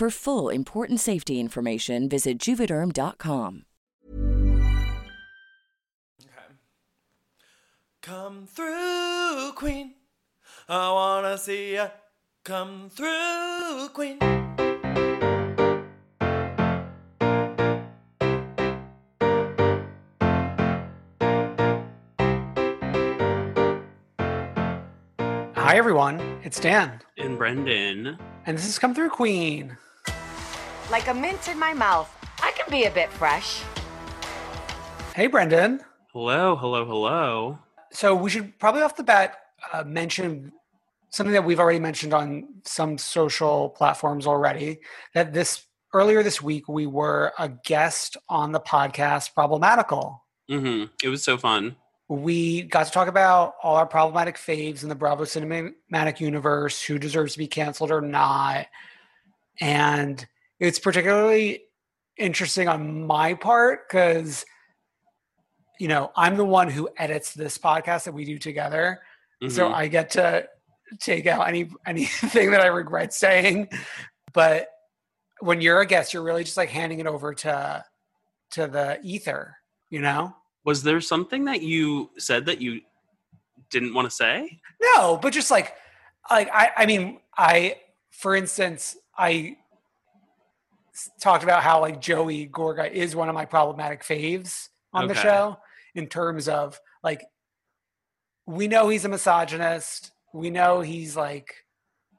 For full important safety information, visit juvederm.com. Come through, Queen. I wanna see ya. Come through, Queen. Hi, everyone. It's Dan, And Brendan. and this is Come Through Queen. Like a mint in my mouth. I can be a bit fresh. Hey, Brendan. Hello, hello, hello. So, we should probably off the bat uh, mention something that we've already mentioned on some social platforms already that this earlier this week we were a guest on the podcast Problematical. hmm It was so fun. We got to talk about all our problematic faves in the Bravo cinematic universe, who deserves to be canceled or not. And it's particularly interesting on my part because, you know, I'm the one who edits this podcast that we do together. So Mhm. I get to take out any anything that I regret saying. But when you're a guest, you're really just like handing it over to to the ether, you know? was there something that you said that you didn't want to say? No, but just like like I I mean I for instance I talked about how like Joey Gorga is one of my problematic faves on the show in terms of like we know he's a misogynist. We know he's like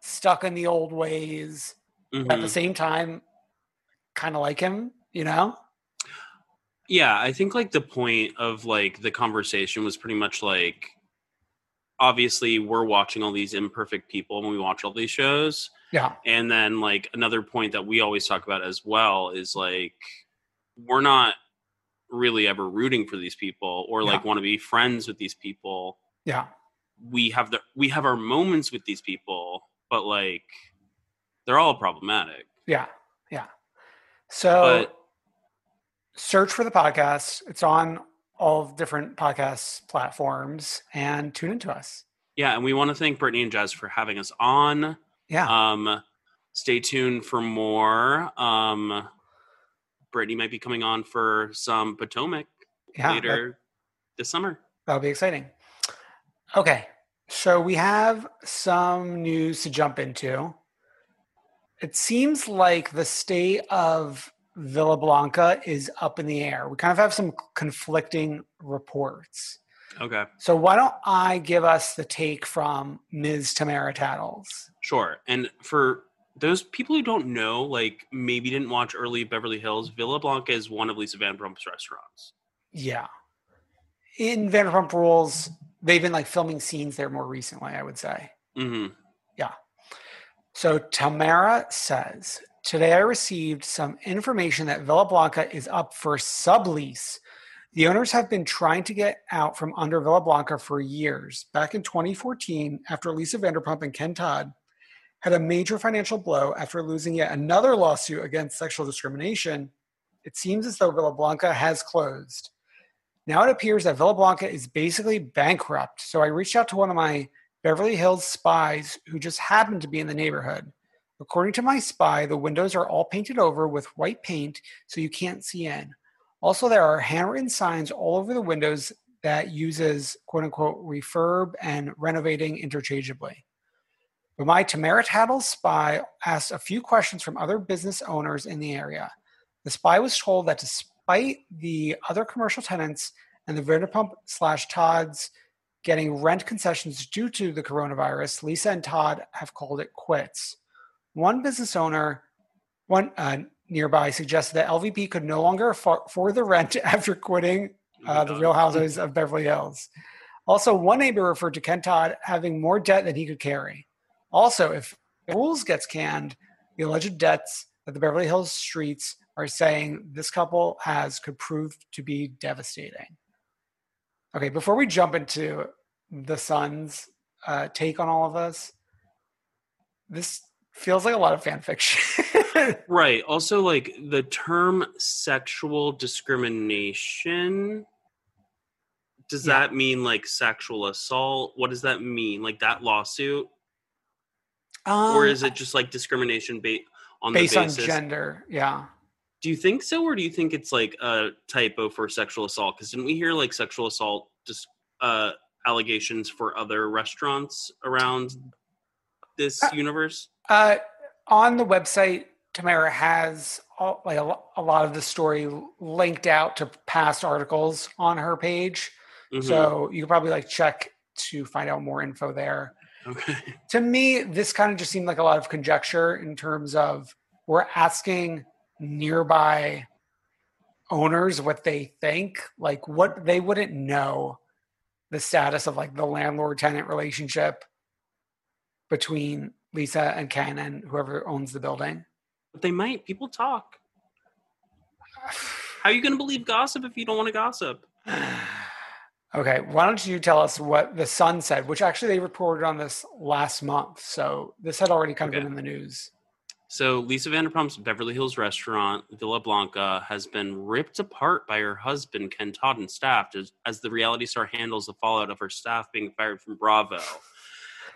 stuck in the old ways. But at the mm-hmm. same time kind of like him, you know? Yeah, I think like the point of like the conversation was pretty much like obviously we're watching all these imperfect people when we watch all these shows. Yeah. And then like another point that we always talk about as well is like we're not really ever rooting for these people or like Yeah. want to be friends with these people. Yeah. We have the we have our moments with these people, but like they're all problematic. Yeah. Yeah. So But search for the podcast. It's on all different podcast platforms and tune into us. yeah, and we want to thank Brittany and Jez for having us on. Yeah. Um, stay tuned for more. Um, Brittany might be coming on for some Potomac yeah. later this summer. That, will be exciting. Okay. So we have some news to jump into. It seems like the state of Villa Blanca is up in the air. We kind of have some conflicting reports. Okay. So why don't I give us the take from Ms. Tamara Tattles? Sure. And for those people who don't know, like maybe didn't watch early Beverly Hills, Villa Blanca is one of Lisa Vanderpump's restaurants. Yeah. In Vanderpump Rules, they've been like filming scenes there more recently, I would say. Mm-hmm. Yeah. So Tamara says, Today I received some information that Villa Blanca is up for sublease. The owners have been trying to get out from under Villa Blanca for years. Back in 2014, after Lisa Vanderpump and Ken Todd had a major financial blow after losing yet another lawsuit against sexual discrimination, it seems as though Villa Blanca has closed. Now it appears that Villa Blanca is basically bankrupt. So I reached out to one of my Beverly Hills spies who just happened to be in the neighborhood. According to my spy, the windows are all painted over with white paint so you can't see in. Also, there are handwritten signs all over the windows that uses quote unquote refurb and renovating interchangeably. But my Tamara Tattle spy asked a few questions from other business owners in the area. The spy was told that despite the other commercial tenants and the Vanderpump slash Todd's getting rent concessions due to the coronavirus, Lisa and Todd have called it quits. One business owner, one uh, nearby, suggested that LVP could no longer afford the rent after quitting uh, the Real Housewives of Beverly Hills. Also, one neighbor referred to Ken Todd having more debt than he could carry. Also, if Rules gets canned, the alleged debts that the Beverly Hills streets are saying this couple has could prove to be devastating. Okay, before we jump into the Sun's uh, take on all of this, this feels like a lot of fan fiction. right. Also, like the term sexual discrimination. Does Yeah. that mean like sexual assault? What does that mean? Like that lawsuit? Um, or is it just like discrimination ba- on based the on gender? Yeah. Do you think so, or do you think it's like a typo for sexual assault? Because didn't we hear like sexual assault just uh, allegations for other restaurants around this Uh, universe? Uh, on the website, Tamara has all, like a, a lot of the story linked out to past articles on her page, Mhm. so you can probably like check to find out more info there. okay, To me, this kind of just seemed like a lot of conjecture in terms of we're asking nearby owners what they think, like what they wouldn't know the status of like the landlord tenant relationship between Lisa and Ken and whoever owns the building. but they might. People talk. How are you going to believe gossip if you don't want to gossip? Okay, why don't you tell us what the Sun said, which actually they reported on this last month. So this had already kind of Okay. been in the news. So Lisa Vanderpump's Beverly Hills restaurant, Villa Blanca, has been ripped apart by her husband Ken Todd and staff as, as the reality star handles the fallout of her staff being fired from Bravo.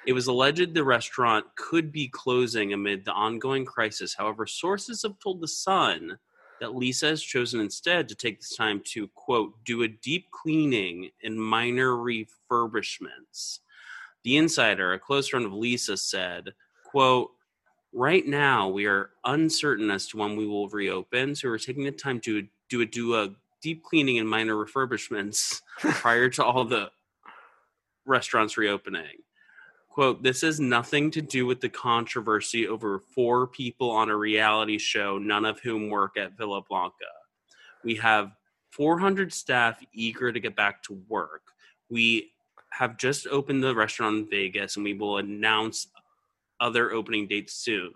It was alleged the restaurant could be closing amid the ongoing crisis. However, sources have told The Sun that Lisa has chosen instead to take this time to, quote, do a deep cleaning and minor refurbishments. The insider, a close friend of Lisa, said, quote, right now we are uncertain as to when we will reopen so we're taking the time to do a do a deep cleaning and minor refurbishments prior to all the restaurants reopening quote this has nothing to do with the controversy over four people on a reality show none of whom work at villa blanca we have 400 staff eager to get back to work we have just opened the restaurant in vegas and we will announce other opening dates soon.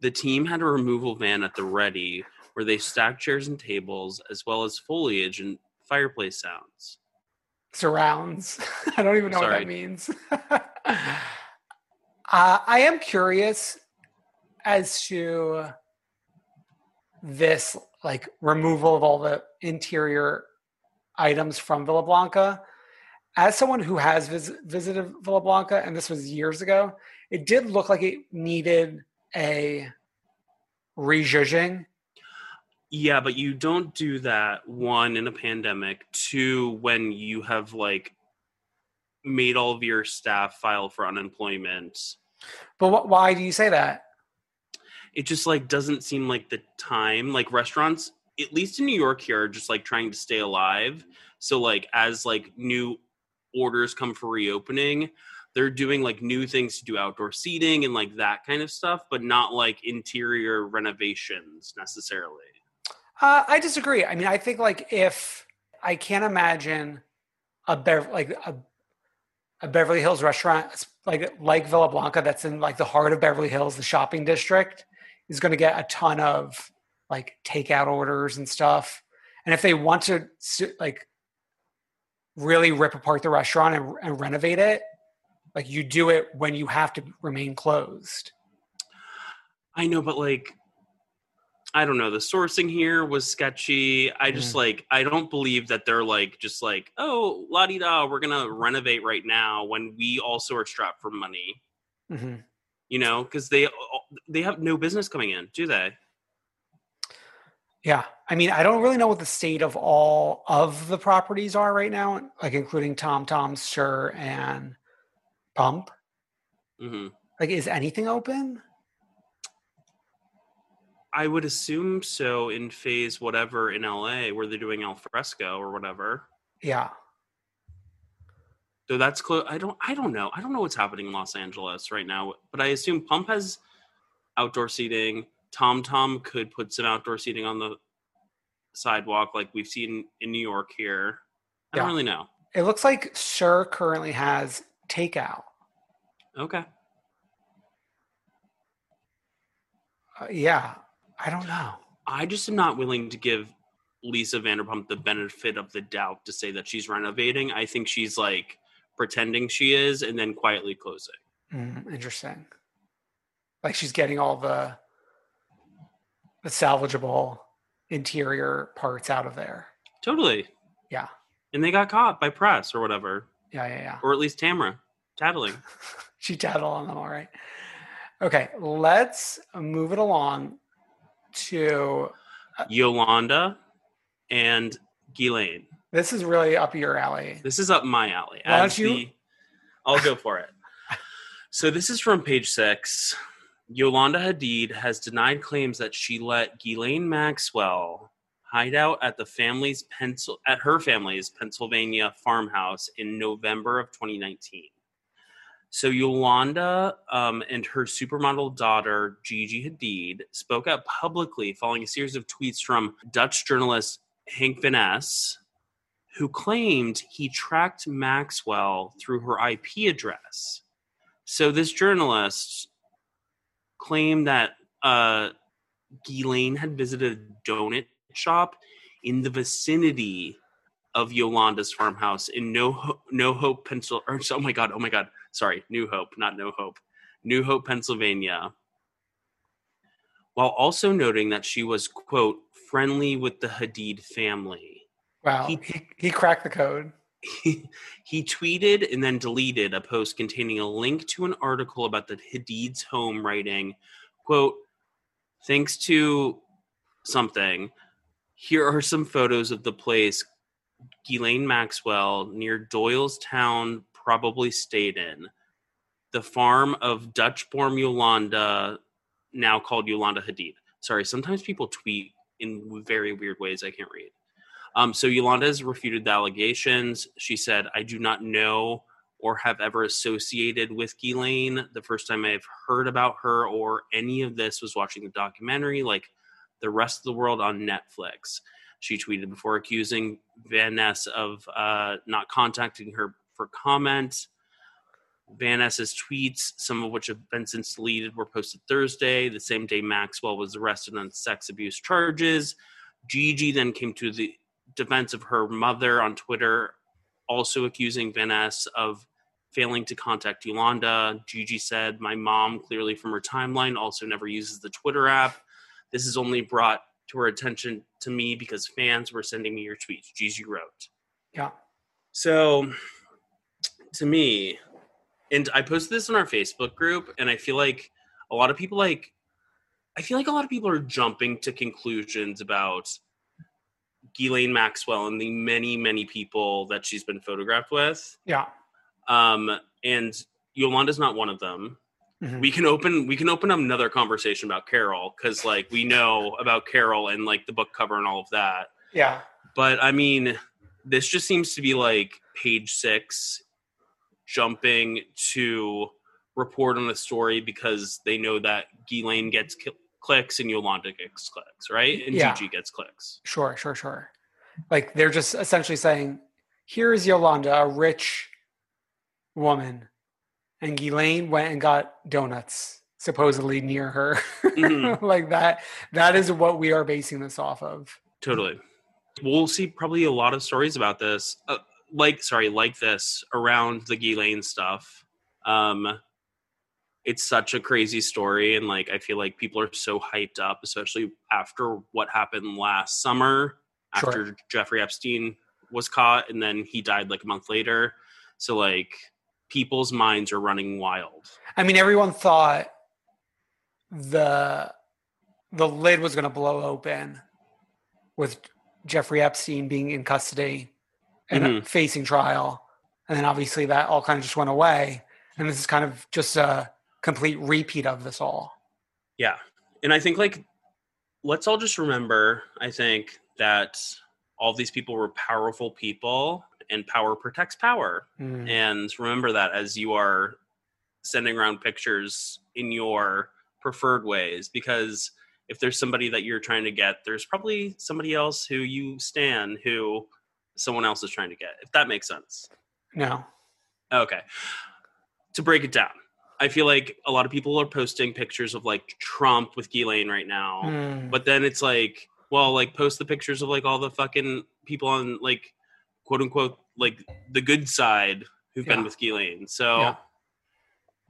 The team had a removal van at the ready where they stacked chairs and tables, as well as foliage and fireplace sounds. Surrounds. I don't even know what that means. uh, I am curious as to this like removal of all the interior items from Villa Blanca. As someone who has vis- visited Villa Blanca, and this was years ago, it did look like it needed a rejudging. Yeah, but you don't do that one in a pandemic, two when you have like made all of your staff file for unemployment. But wh- why do you say that? It just like doesn't seem like the time. Like restaurants, at least in New York here, are just like trying to stay alive. So like as like new orders come for reopening, they're doing like new things to do outdoor seating and like that kind of stuff, but not like interior renovations necessarily. Uh, I disagree. I mean, I think like if I can't imagine a Bev- like a, a Beverly Hills restaurant like like Villa Blanca that's in like the heart of Beverly Hills, the shopping district, is going to get a ton of like takeout orders and stuff. And if they want to like really rip apart the restaurant and, and renovate it, like you do it when you have to remain closed. I know, but like, I don't know. The sourcing here was sketchy. I just like, I don't believe that they're like, just like, oh, la di da, we're gonna renovate right now when we also are strapped for money. Mm-hmm. You know, because they they have no business coming in, do they? Yeah. I mean, I don't really know what the state of all of the properties are right now, like including Tom Tom's, SUR, and Pump. hmm Like, is anything open? I would assume so in phase whatever in LA where they're doing al fresco or whatever. Yeah. So that's close. I don't. I don't know. I don't know what's happening in Los Angeles right now. But I assume Pump has outdoor seating. Tom Tom could put some outdoor seating on the sidewalk, like we've seen in New York here. I don't really know. It looks like SUR currently has takeout. Okay. Uh, yeah. I don't know. I just am not willing to give Lisa Vanderpump the benefit of the doubt to say that she's renovating. I think she's like pretending she is and then quietly closing. Mm, interesting. Like she's getting all the the salvageable interior parts out of there. Totally. Yeah. And they got caught by press or whatever, Yeah, yeah, yeah. or at least Tamara tattling. she tattled on them all right. Okay, let's move it along to uh, Yolanda and Ghislaine. this is really up your alley. This is up my alley. Why don't you- the- I'll go for it. So this is from page six. Yolanda Hadid has denied claims that she let Ghislaine Maxwell hide out at the family's pencil at her family's Pennsylvania farmhouse in November of 2019. So Yolanda um, and her supermodel daughter Gigi Hadid spoke out publicly following a series of tweets from Dutch journalist Henk Van Ess, who claimed he tracked Maxwell through her IP address. So this journalist claimed that uh, Ghislaine had visited a donut shop in the vicinity of Yolanda's farmhouse in No Ho- No Hope, Pencil. Oh my god, oh my god, sorry, New Hope, not No Hope, New Hope, Pennsylvania. While also noting that she was quote friendly with the Hadid family Wow, He- he, he cracked the code. he, he tweeted and then deleted a post containing a link to an article about the Hadid's home writing, quote, thanks to something, here are some photos of the place Ghislaine Maxwell near Doylestown probably stayed in. The farm of Dutch-born Yolanda, now called Yolanda Hadid. Sorry, sometimes people tweet in very weird ways I can't read. Um, so Yolanda has refuted the allegations. She said, I do not know or have ever associated with Ghislaine. The first time I've heard about her or any of this was watching the documentary, like the rest of the world on Netflix. She tweeted before accusing Van Ess of uh, not contacting her for comment. Van Ess's tweets, some of which have been since deleted, were posted Thursday, the same day Maxwell was arrested on sex abuse charges. Gigi then came to the defense of her mother on Twitter, also accusing Van Ess of failing to contact Yolanda. Gigi said, My mom, clearly from her timeline, also never uses the Twitter app. This is only brought to her attention to me because fans were sending me your tweets, Gigi wrote. Yeah. So, to me, and I posted this in our Facebook group, and I feel like a lot of people like, I feel like a lot of people are jumping to conclusions about Ghislaine Maxwell and the many, many people that she's been photographed with. Yeah. Um, and Yolanda's not one of them. Mhm. We can open we can open up another conversation about Carol because like we know about Carol and like the book cover and all of that. Yeah. But I mean, this just seems to be like page six jumping to report on a story because they know that Ghislaine gets ki- clicks and Yolanda gets clicks, right? And Yeah. Gigi gets clicks. Sure, sure, sure. Like they're just essentially saying, here is Yolanda, a rich woman, and Ghislaine went and got donuts supposedly near her. Mhm. like that. That is what we are basing this off of. Totally. We'll see probably a lot of stories about this, uh, like sorry, like this around the Ghislaine stuff. Um, it's such a crazy story, and like I feel like people are so hyped up, especially after what happened last summer, Sure. after Jeffrey Epstein was caught, and then he died like a month later. So like people's minds are running wild. I mean, everyone thought the the lid was going to blow open with Jeffrey Epstein being in custody and Mhm. facing trial, and then obviously that all kind of just went away, and this is kind of just a complete repeat of this all. Yeah. And I think like let's all just remember, I think that all these people were powerful people and power protects power. Mm. And remember that as you are sending around pictures in your preferred ways because if there's somebody that you're trying to get, there's probably somebody else who you stand who someone else is trying to get. If that makes sense. No, Okay. To break it down, I feel like a lot of people are posting pictures of like Trump with Ghislaine right now, Mm. but then it's like, well, like post the pictures of like all the fucking people on like quote unquote like the good side who've Yeah. been with Ghislaine. So Yeah.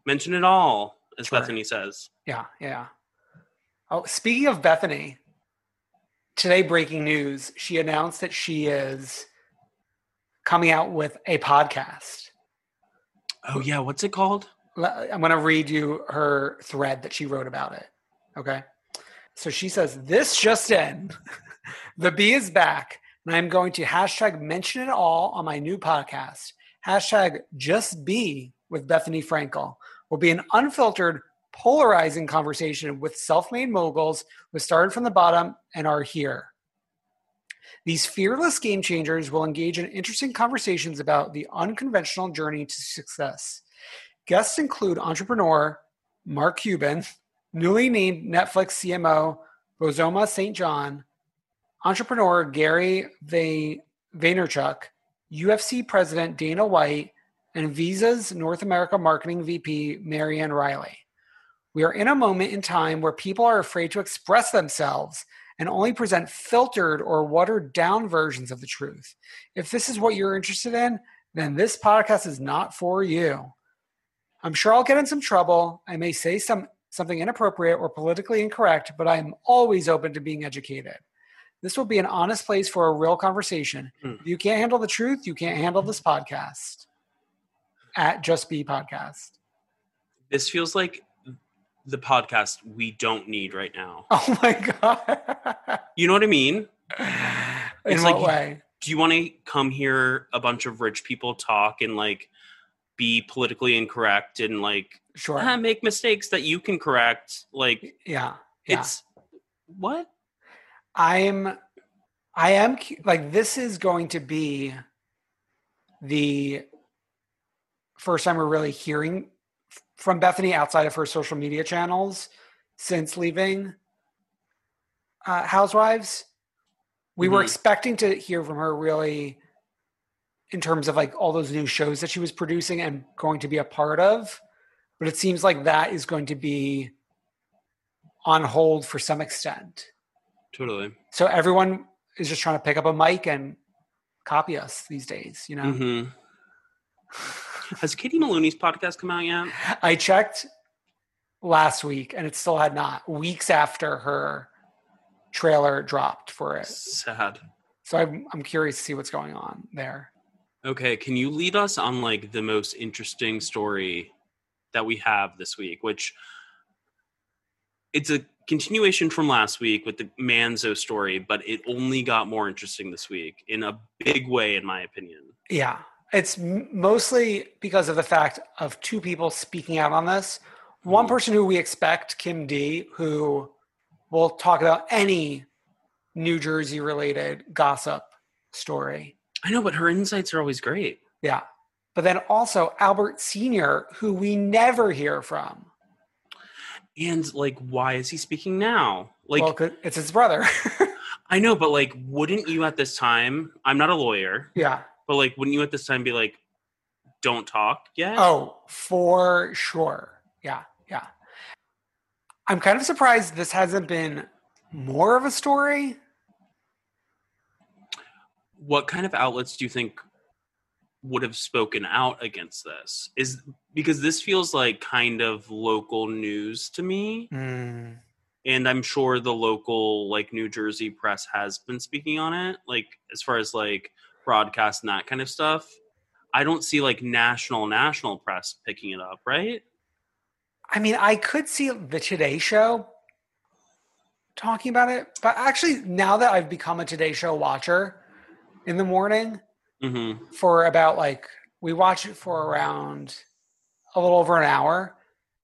mention it all, as Sure. Bethenny says. Yeah, yeah. Oh, speaking of Bethenny, today breaking news, she announced that she is coming out with a podcast. Oh yeah, what's it called? I'm going to read you her thread that she wrote about it. Okay. So she says, This just in. the bee is back, and I'm going to hashtag mention it all on my new podcast. Hashtag just be with Bethenny Frankel will be an unfiltered, polarizing conversation with self made moguls who started from the bottom and are here. These fearless game changers will engage in interesting conversations about the unconventional journey to success. Guests include entrepreneur Mark Cuban, newly named Netflix CMO Bozoma St. John, entrepreneur Gary Vay- Vaynerchuk, UFC president Dana White, and Visa's North America marketing VP Marianne Riley. We are in a moment in time where people are afraid to express themselves and only present filtered or watered down versions of the truth. If this is what you're interested in, then this podcast is not for you. I'm sure I'll get in some trouble. I may say some something inappropriate or politically incorrect, but I'm always open to being educated. This will be an honest place for a real conversation. Hmm. If you can't handle the truth, you can't handle this podcast. At Just Be Podcast. This feels like the podcast we don't need right now. Oh my god. You know what I mean? In It's what like- way? do you want to come hear a bunch of rich people talk and like be politically incorrect and like Sure. ah, make mistakes that you can correct like yeah. Yeah. it's what I'm I am like this is going to be the first time we're really hearing from Bethenny outside of her social media channels since leaving uh, Housewives. We were Mhm. expecting to hear from her really in terms of like all those new shows that she was producing and going to be a part of, but it seems like that is going to be on hold for some extent. totally So everyone is just trying to pick up a mic and copy us these days, you know. hmm has katie maloney's podcast come out yet I checked last week and it still had not weeks after her trailer dropped for it. sad So I'm I'm curious to see what's going on there. okay can you lead us on like the most interesting story that we have this week which it's a continuation from last week with the manzo story but it only got more interesting this week in a big way in my opinion Yeah. It's mostly because of the fact of two people speaking out on this. One Mhm. person who we expect, Kim D, who will talk about any New Jersey related gossip story. I know, but her insights are always great. Yeah. But then also Albert Sr., who we never hear from. And like, why is he speaking now? Like, well, it's his brother. I know, but like, wouldn't you at this time? I'm not a lawyer, yeah. But like, wouldn't you at this time be like, don't talk yet? Oh, for sure. Yeah. Yeah. I'm kind of surprised this hasn't been more of a story. what kind of outlets do you think would have spoken out against this? Is because this feels like kind of local news to me. Hmm. and I'm sure the local like New Jersey press has been speaking on it, like as far as like broadcast and that kind of stuff. I don't see like national national press picking it up, right? I mean, I could see the Today Show talking about it, but actually, now that I've become a Today Show watcher in the morning Mm-hmm. for about like, we watch it for around a little over an hour,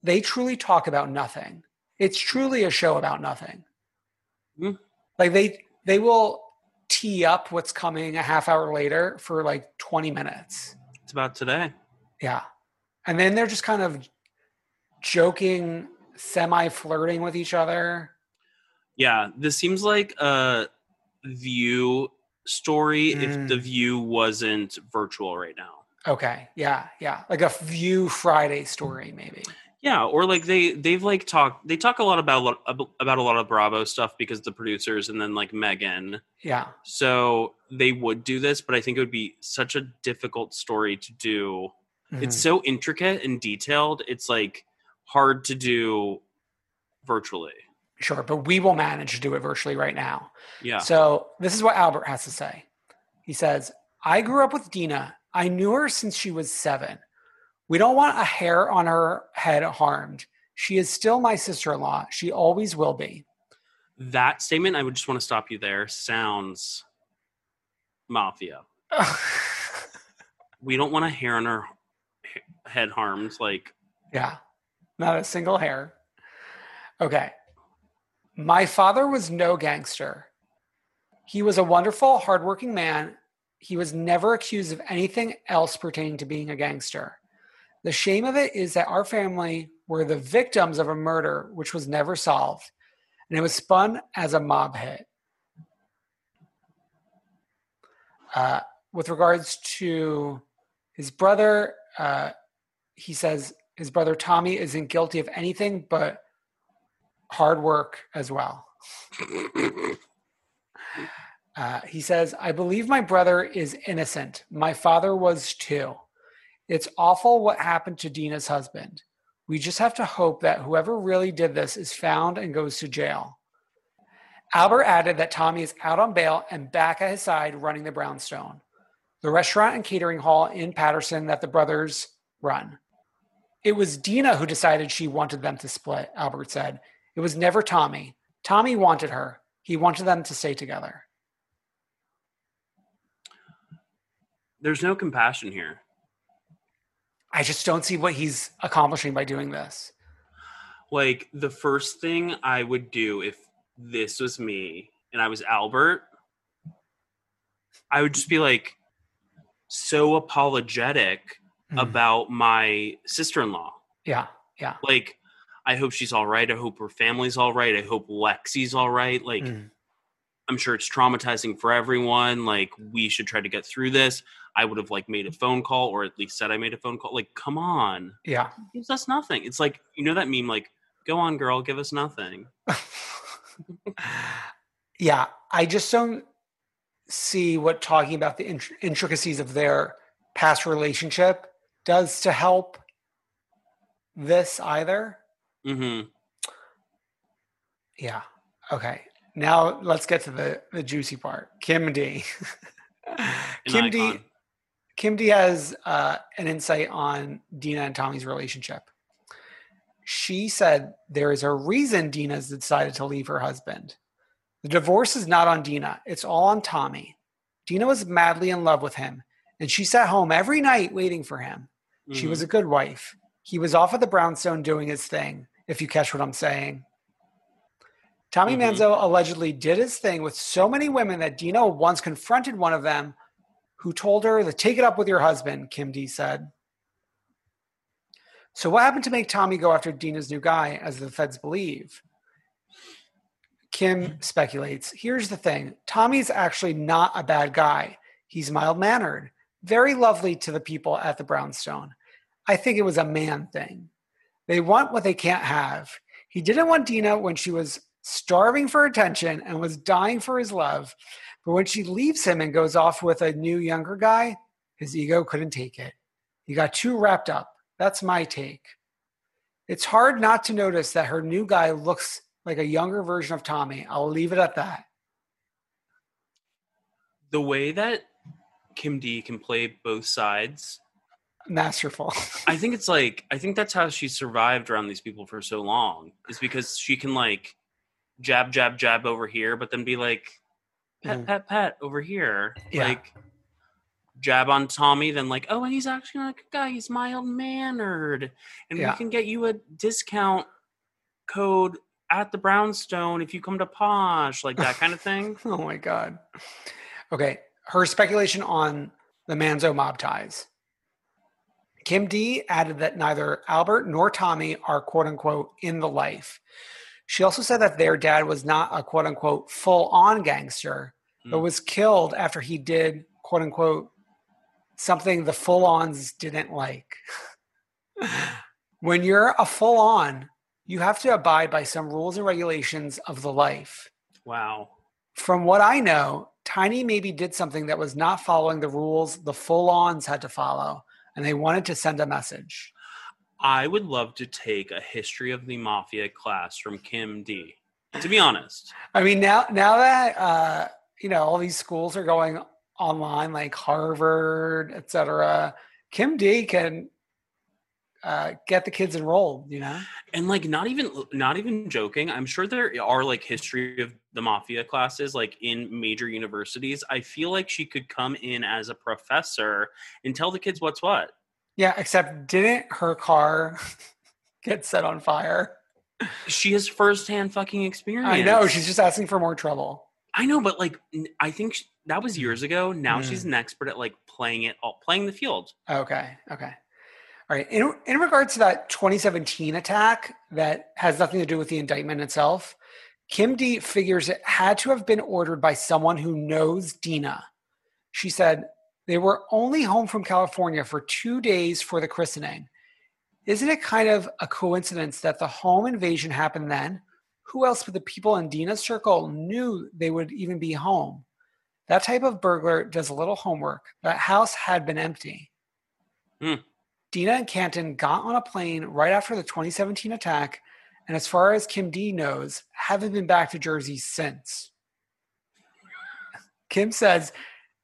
they truly talk about nothing. It's truly a show about nothing. Hmm. Like, they, they will tee up what's coming a half hour later for like 20 minutes. It's about today. Yeah. And then they're just kind of joking, semi flirting with each other. Yeah, this seems like a view story if the Mm. view wasn't virtual right now. Okay. Yeah. Yeah. Like a View Friday story, maybe. Yeah, or like they they've like talked they talk a lot about a lot about a lot of Bravo stuff because the producers and then like Megan Yeah. So they would do this, but I think it would be such a difficult story to do. It's Mhm. so intricate and detailed. It's like hard to do virtually. Sure. But we will manage to do it virtually right now. Yeah. So this is what Albert has to say. He says, I grew up with Dina. I knew her since she was seven. We don't want a hair on her head harmed. She is still my sister in law. She always will be. that statement, I would just want to stop you there, sounds mafia. We don't want a hair on her head harmed. Like, Yeah, not a single hair. Okay. My father was no gangster. He was a wonderful, hardworking man. He was never accused of anything else pertaining to being a gangster. The shame of it is that our family were the victims of a murder which was never solved, and it was spun as a mob hit. Uh, with regards to his brother, uh, he says his brother Tommy isn't guilty of anything but hard work as well. Uh, he says, I believe my brother is innocent. My father was too. It's awful what happened to Dina's husband. We just have to hope that whoever really did this is found and goes to jail. Albert added that Tommy is out on bail and back at his side running the Brownstone, the restaurant and catering hall in Paterson that the brothers run. It was Dina who decided she wanted them to split, Albert said. It was never Tommy. Tommy wanted her. He wanted them to stay together. there's no compassion here. I just don't see what he's accomplishing by doing this. Like, the first thing I would do if this was me and I was Albert, I would just be like so apologetic Mhm. about my sister in law. Yeah, yeah. Like, I hope she's all right. I hope her family's all right. I hope Lexi's all right. Like, Mm. I'm sure it's traumatizing for everyone. Like, we should try to get through this. I would have like made a phone call or at least said I made a phone call. Like, come on. Yeah. Gives us nothing. It's like, you know that meme, like, go on, girl, give us nothing. yeah, I just don't see what talking about the int- intricacies of their past relationship does to help this either. Mm-hmm. Yeah. Okay. Now let's get to the the juicy part. Kim D. Kim D. Kim D has uh, an insight on Dina and Tommy's relationship. She said there is a reason Dina's decided to leave her husband. The divorce is not on Dina, it's all on Tommy. Dina was madly in love with him, and she sat home every night waiting for him. She was a good wife. He was off at the brownstone doing his thing, if you catch what I'm saying. Tommy Mhm. Manzo allegedly did his thing with so many women that Dina once confronted one of them who told her to take it up with your husband, Kim D said. So, what happened to make Tommy go after Dina's new guy, as the feds believe? Kim speculates. Here's the thing Tommy's actually not a bad guy. He's mild mannered, very lovely to the people at the Brownstone. I think it was a man thing. They want what they can't have. He didn't want Dina when she was starving for attention and was dying for his love. But when she leaves him and goes off with a new younger guy, his ego couldn't take it. He got too wrapped up. That's my take. It's hard not to notice that her new guy looks like a younger version of Tommy. I'll leave it at that. The way that Kim D can play both sides, Masterful. I think it's like I think that's how she survived around these people for so long. Is because she can like jab, jab, jab over here, but then be like pet, Mhm. pet, pet over here. Yeah. Like jab on Tommy, then like, oh, and he's actually not a good guy. He's mild mannered, and Yeah. we can get you a discount code at the Brownstone if you come to Posh, like that kind of thing. oh my God. Okay. Her speculation on the Manzo mob ties. Kim D added that neither Albert nor Tommy are quote unquote in the life. She also said that their dad was not a quote unquote full on gangster, but Hmm. was killed after he did quote unquote something the full ons didn't like. when you're a full on, you have to abide by some rules and regulations of the life. Wow. From what I know, Tiny maybe did something that was not following the rules the full ons had to follow, and they wanted to send a message. I would love to take a history of the mafia class from Kim D. To be honest, I mean, now now that uh, you know all these schools are going online, like Harvard, et cetera, Kim D can uh, get the kids enrolled. You know, and like not even not even joking, I'm sure there are like history of the mafia classes like in major universities. I feel like she could come in as a professor and tell the kids what's what. yeah. Except, didn't her car get set on fire? She has firsthand fucking experience. I know. She's just asking for more trouble. I know, but like I think sh- that was years ago. Now Mm. she's an expert at like playing it, all playing the field. Okay. Okay. All right. In, in regards to that 2017 attack that has nothing to do with the indictment itself, Kim D figures it had to have been ordered by someone who knows Dina. She said they were only home from California for two days for the christening. Isn't it kind of a coincidence that the home invasion happened then? Who else but the people in Dina's circle knew they would even be home? That type of burglar does a little homework. That house had been empty. Hmm. Dina and Canton got on a plane right after the 2017 attack, and as far as Kim D knows, haven't been back to Jersey since. Kim says,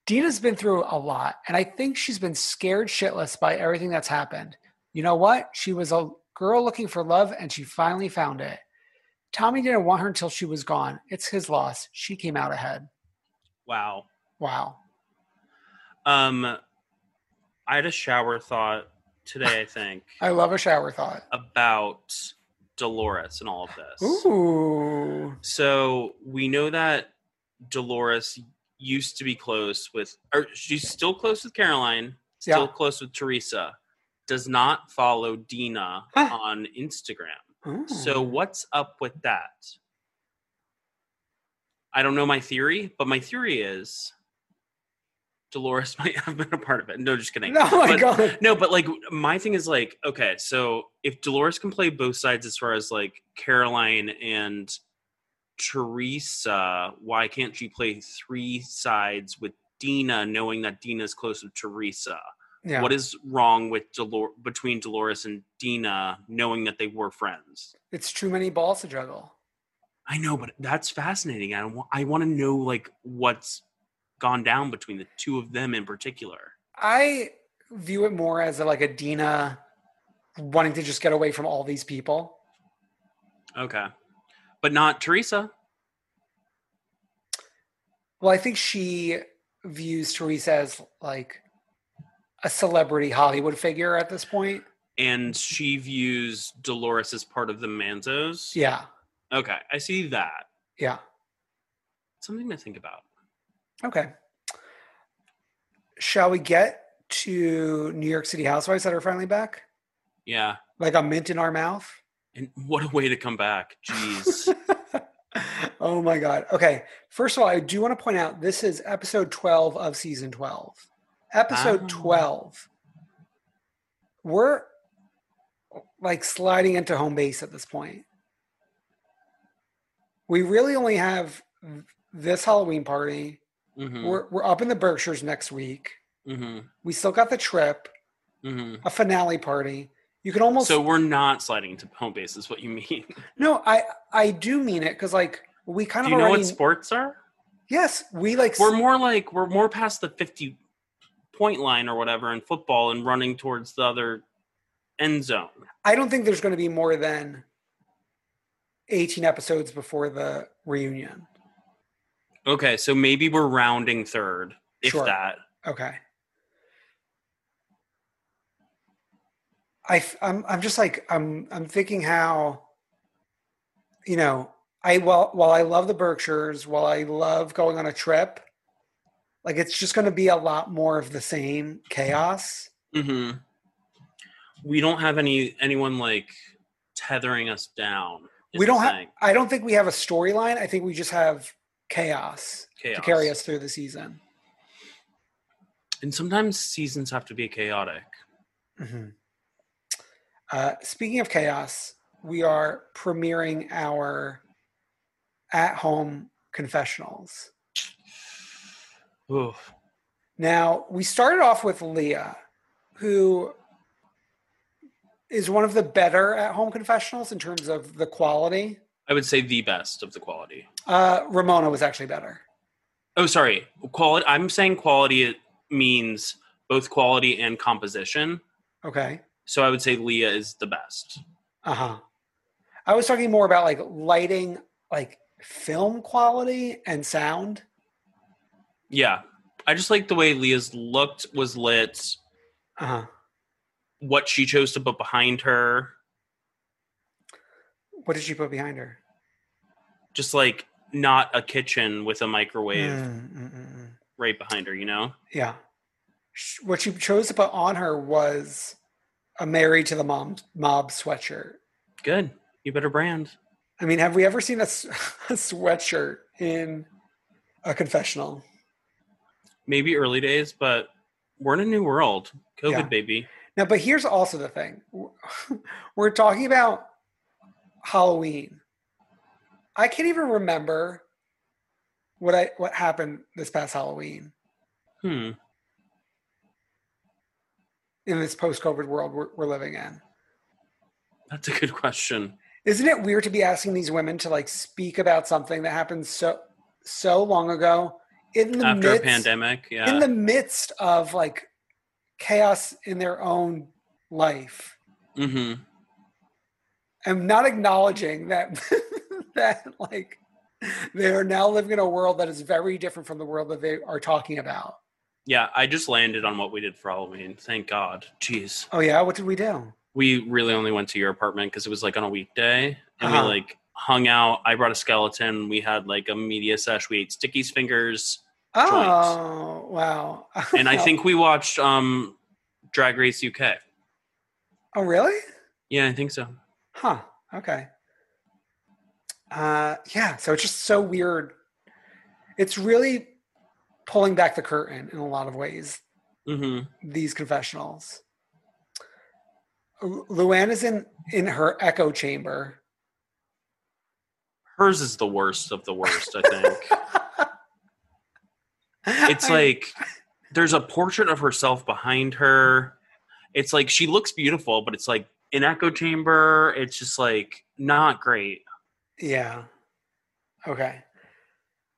Dina's been through a lot, and I think she's been scared shitless by everything that's happened. You know what? She was a girl looking for love, and she finally found it. Tommy didn't want her until she was gone. It's his loss. She came out ahead. Wow. Wow. Um, I had a shower thought today. I think I love a shower thought. about Dolores and all of this. Ooh. So we know that Dolores used to be close with, or she's still close with Caroline, still Yeah. close with Teresa. Does not follow Dina Huh. on Instagram. So oh. what's up with that? I don't know my theory, but my theory is Dolores might have been a part of it. No, just kidding. Oh my But- god. No, but like my thing is like, okay, so if Dolores can play both sides as far as like Caroline and Teresa, why can't she play three sides with Dina, knowing that Dina's close to Teresa? Yeah. What is wrong with Dolor- between Dolores and Dina, knowing that they were friends? it's too many balls to juggle. I know, but that's fascinating. I wa- I want to know like what's gone down between the two of them in particular. I view it more as a, like a Dina wanting to just get away from all these people. Okay, but not Teresa. Well, I think she views Teresa as like a celebrity Hollywood figure at this point. and she views Dolores as part of the Manzos. Yeah. Okay, I see that. Yeah. Something to think about. Okay. shall we get to New York City Housewives that are finally back? Yeah. Like a mint in our mouth? And what a way to come back. Jeez. oh my God. Okay. First of all, I do want to point out this is episode 12 of season 12. Episode Ah. 12. We're like sliding into home base at this point. We really only have this Halloween party. hmm We're, we're up in the Berkshires next week. hmm We still got the trip, hmm a finale party. You can almost So we're not sliding into home base, is what you mean. no. I I do mean it because like we kind Do of you know already what sports are? yes we like We're more like we're more past the fifty point line or whatever in football and running towards the other end zone. I don't think there's going to be more than 18 episodes before the reunion. Okay, so maybe we're rounding third, if Sure. that. Okay. I am I'm just like I'm I'm thinking how you know I while while I love the Berkshires while I love going on a trip like it's just going to be a lot more of the same chaos. hmm We don't have any anyone like tethering us down. we don't have. I don't think we have a storyline. I think we just have chaos, to carry us through the season. And sometimes seasons have to be chaotic. Mhm. Uh, speaking of chaos, we are premiering our at home confessionals. Oof. Now, we started off with Leah, who is one of the better at home confessionals in terms of the quality. I would say the best of the quality. Uh, Ramona was actually better. Oh, sorry. Quality. I'm saying quality means both quality and composition. Okay. So I would say Leah is the best. Uh huh. I was talking more about like lighting, like film quality and sound. Yeah. I just like the way Leah's looked, was lit, Uh huh. what she chose to put behind her. What did she put behind her? Just like not a kitchen with a microwave Mm, mm, mm, mm. right behind her, you know? Yeah. What she chose to put on her was a married to the mom mob sweatshirt. Good. You better brand. I mean, have we ever seen a sweatshirt in a confessional? Maybe early days, but we're in a new world. COVID, Yeah. baby. Now, but here's also the thing we're talking about Halloween. I can't even remember what I what happened this past Halloween Hmm. in this post-COVID world we're, we're living in. That's a good question. Isn't it weird to be asking these women to like speak about something that happened so so long ago in the After midst, a pandemic, yeah. in the midst of like chaos in their own life hmm and not acknowledging that that like they are now living in a world that is very different from the world that they are talking about. Yeah, I just landed on what we did for Halloween. Thank God. Jeez. Oh yeah, what did we do? We really only went to your apartment because it was like on a weekday. And Uh-huh. we like hung out. I brought a skeleton. We had like a media sesh. We ate Sticky's fingers. Oh wow! And I think we watched um Drag Race UK. Oh really? Yeah, I think so. Huh. Okay. Uh, yeah. So it's just so weird. It's really pulling back the curtain in a lot of ways. hmm These confessionals. Lu- Luann is in in her echo chamber. Hers is the worst of the worst, I think. it's like there's a portrait of herself behind her. It's like she looks beautiful, but it's like an echo chamber. It's just like not great. Yeah. Okay.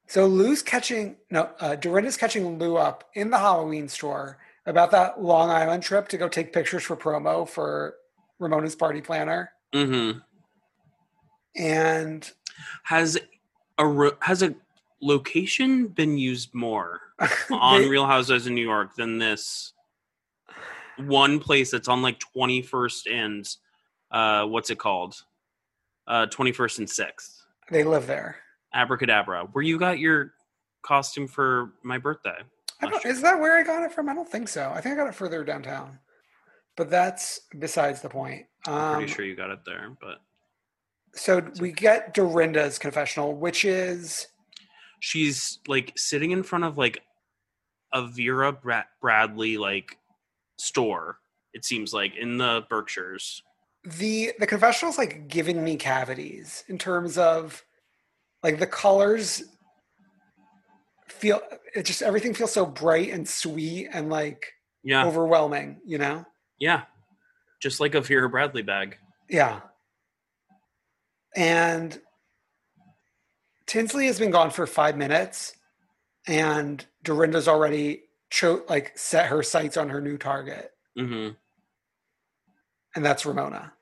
So Lou's catching no, uh, Dorinda's catching Lou up in the Halloween store about that Long Island trip to go take pictures for promo for Ramona's party planner, hmm and Has a ro- has a location been used more on they- Real Housewives of New York than this one place that's on like 21st and uh what's it called? Uh 21st and 6th. they live there. Abracadabra. Where you got your costume for my birthday. I don't, is that where I got it from? I don't think so. I think I got it further downtown. But that's besides the point. I'm Um, pretty sure you got it there, but So we get Dorinda's confessional, which is she's like sitting in front of like a Vera Bra- Bradley like store. It seems like in the Berkshires. the the confessional is like giving me cavities in terms of like the colors feel it just everything feels so bright and sweet and like Yeah, overwhelming, you know? yeah, just like a Vera Bradley bag. Yeah. And Tinsley has been gone for five minutes, and Dorinda's already cho- like set her sights on her new target, hmm and that's Ramona.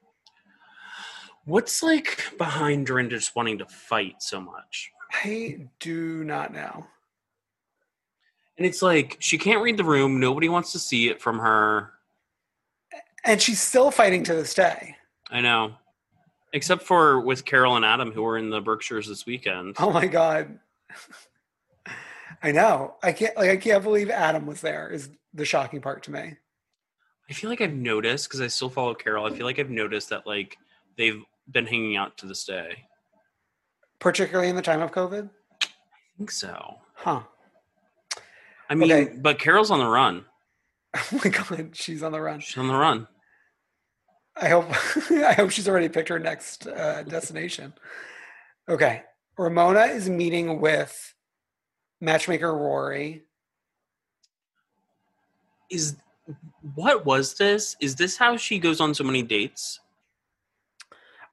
What's like behind Dorinda just wanting to fight so much? I do not know. And it's like she can't read the room. Nobody wants to see it from her. And she's still fighting to this day. I know, except for with Carole and Adam, who were in the Berkshires this weekend. Oh my god. I know. I can't like I can't believe Adam was there is the shocking part to me. I feel like I've noticed because I still follow Carole. I feel like I've noticed that like they've been hanging out to this day. Particularly in the time of COVID. I think so. Huh. I mean, Okay. but Carole's on the run. Oh my god, she's on the run. She's on the run. I hope I hope she's already picked her next uh, destination. Okay, Ramona is meeting with matchmaker Rory. Is what was this? Is this how she goes on so many dates?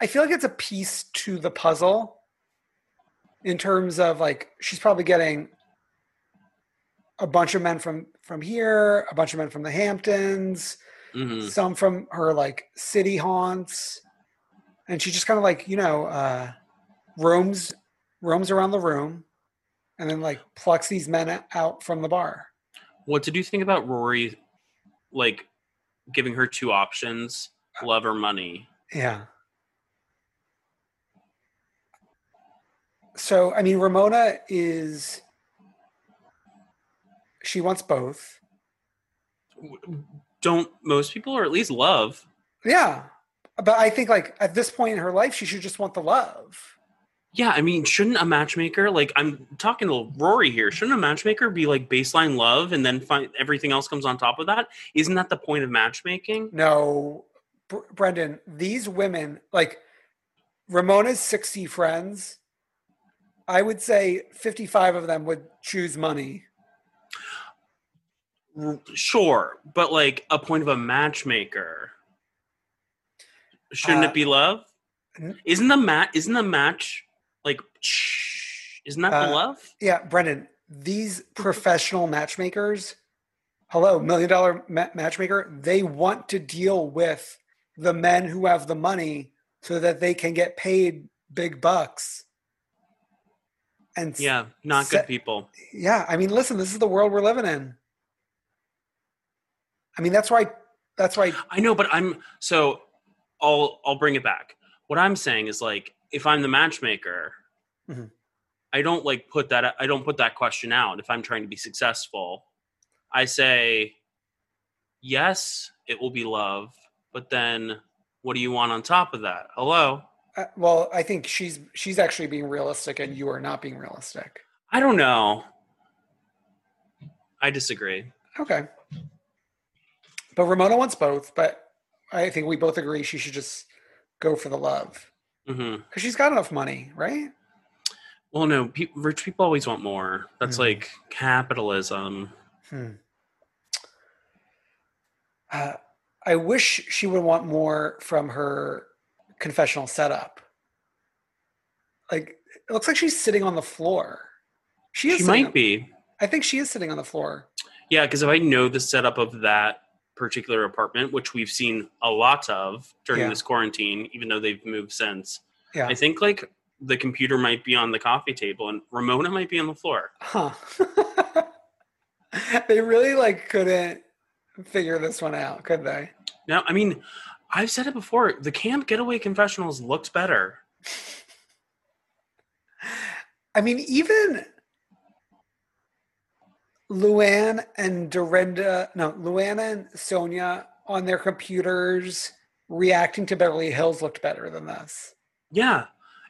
I feel like it's a piece to the puzzle in terms of like she's probably getting a bunch of men from from here, a bunch of men from the Hamptons, hmm some from her like city haunts, and she just kind of like you know uh, roams roams around the room, and then like plucks these men out from the bar. What did you think about Rory, like giving her two options, love or money? Yeah. So I mean, Ramona is she wants both. Don't most people, or at least love? Yeah. But I think like at this point in her life, she should just want the love. Yeah, I mean, shouldn't a matchmaker like I'm talking to Rory here? Shouldn't a matchmaker be like baseline love and then find everything else comes on top of that? Isn't that the point of matchmaking? No, Br- Brendan, these women, like Ramona's 60 friends, I would say 55 of them would choose money. Sure, but like a point of a matchmaker, shouldn't Uh, it be love? Isn't the mat? Isn't the match like? Shh, isn't that the Uh, love? Yeah, Brendan, these professional matchmakers, hello, million dollar ma- matchmaker, they want to deal with the men who have the money so that they can get paid big bucks. And Yeah, not se- good people. yeah, I mean, listen, this is the world we're living in. I mean, that's why that's why I know, but I'm so. I'll I'll bring it back. What I'm saying is like, if I'm the matchmaker, Mhm. I don't like put that. I don't put that question out. If I'm trying to be successful, I say, yes, it will be love. But then, what do you want on top of that? Hello. uh, well, I think she's she's actually being realistic and you are not being realistic. I don't know. I disagree. Okay. But Ramona wants both, but I think we both agree she should just go for the love because she's got enough money, right? Well, no, pe- rich people always want more. That's Mhm. like capitalism. Hmm. Uh, I wish she would want more from her confessional setup. Like it looks like she's sitting on the floor. She is. She might on- be. I think she is sitting on the floor. Yeah, because if I know the setup of that particular apartment, which we've seen a lot of during Yeah. this quarantine, even though they've moved since, Yeah. I think like the computer might be on the coffee table and Ramona might be on the floor. Huh. they really like couldn't figure this one out, could they? Now, I mean, I've said it before. The camp getaway confessionals looked better. I mean, even Luann and Dorinda, no, Luann and Sonja on their computers reacting to Beverly Hills looked better than this. Yeah.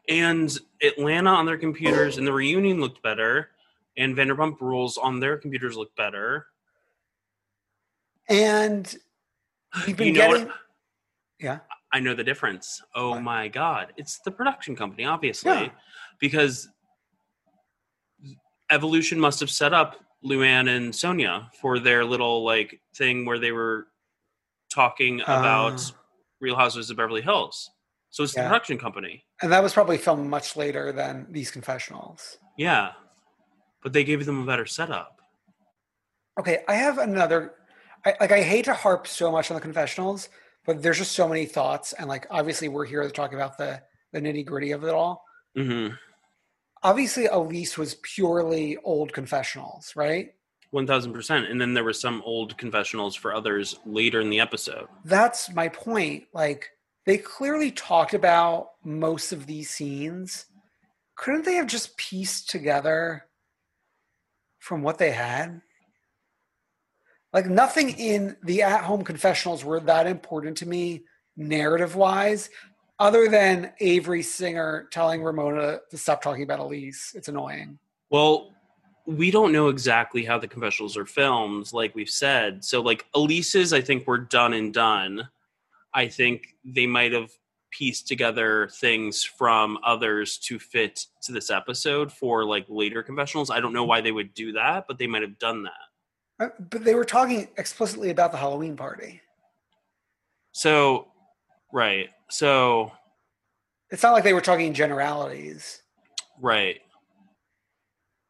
And Atlanta on their computers and the reunion looked better. And Vanderpump Rules on their computers looked better. And you've been You know what- getting, yeah, I know the difference. Oh What? my god. It's the production company, obviously. Yeah. Because Evolution must have set up Luann and Sonja for their little like thing where they were talking about Ah. Real Housewives of Beverly Hills. So it's the Yeah. production company. and that was probably filmed much later than these confessionals. Yeah. But they gave them a better setup. Okay, I have another. I, like, I hate to harp so much on the confessionals, but there's just so many thoughts, and like, obviously, we're here to talk about the the nitty gritty of it all. hmm Obviously, Elise was purely old confessionals, right? One thousand percent. And then there were some old confessionals for others later in the episode. That's my point. Like, they clearly talked about most of these scenes. Couldn't they have just pieced together from what they had? Like, nothing in the at home confessionals were that important to me, narrative wise, other than Avery Singer telling Ramona to stop talking about Elise. It's annoying. Well, we don't know exactly how the confessionals are filmed, like we've said. So, like Elise's, I think were done and done. I think they might have pieced together things from others to fit to this episode for like later confessionals. I don't know why they would do that, but they might have done that. Uh, But they were talking explicitly about the Halloween party. So, right. So, It's not like they were talking generalities. Right.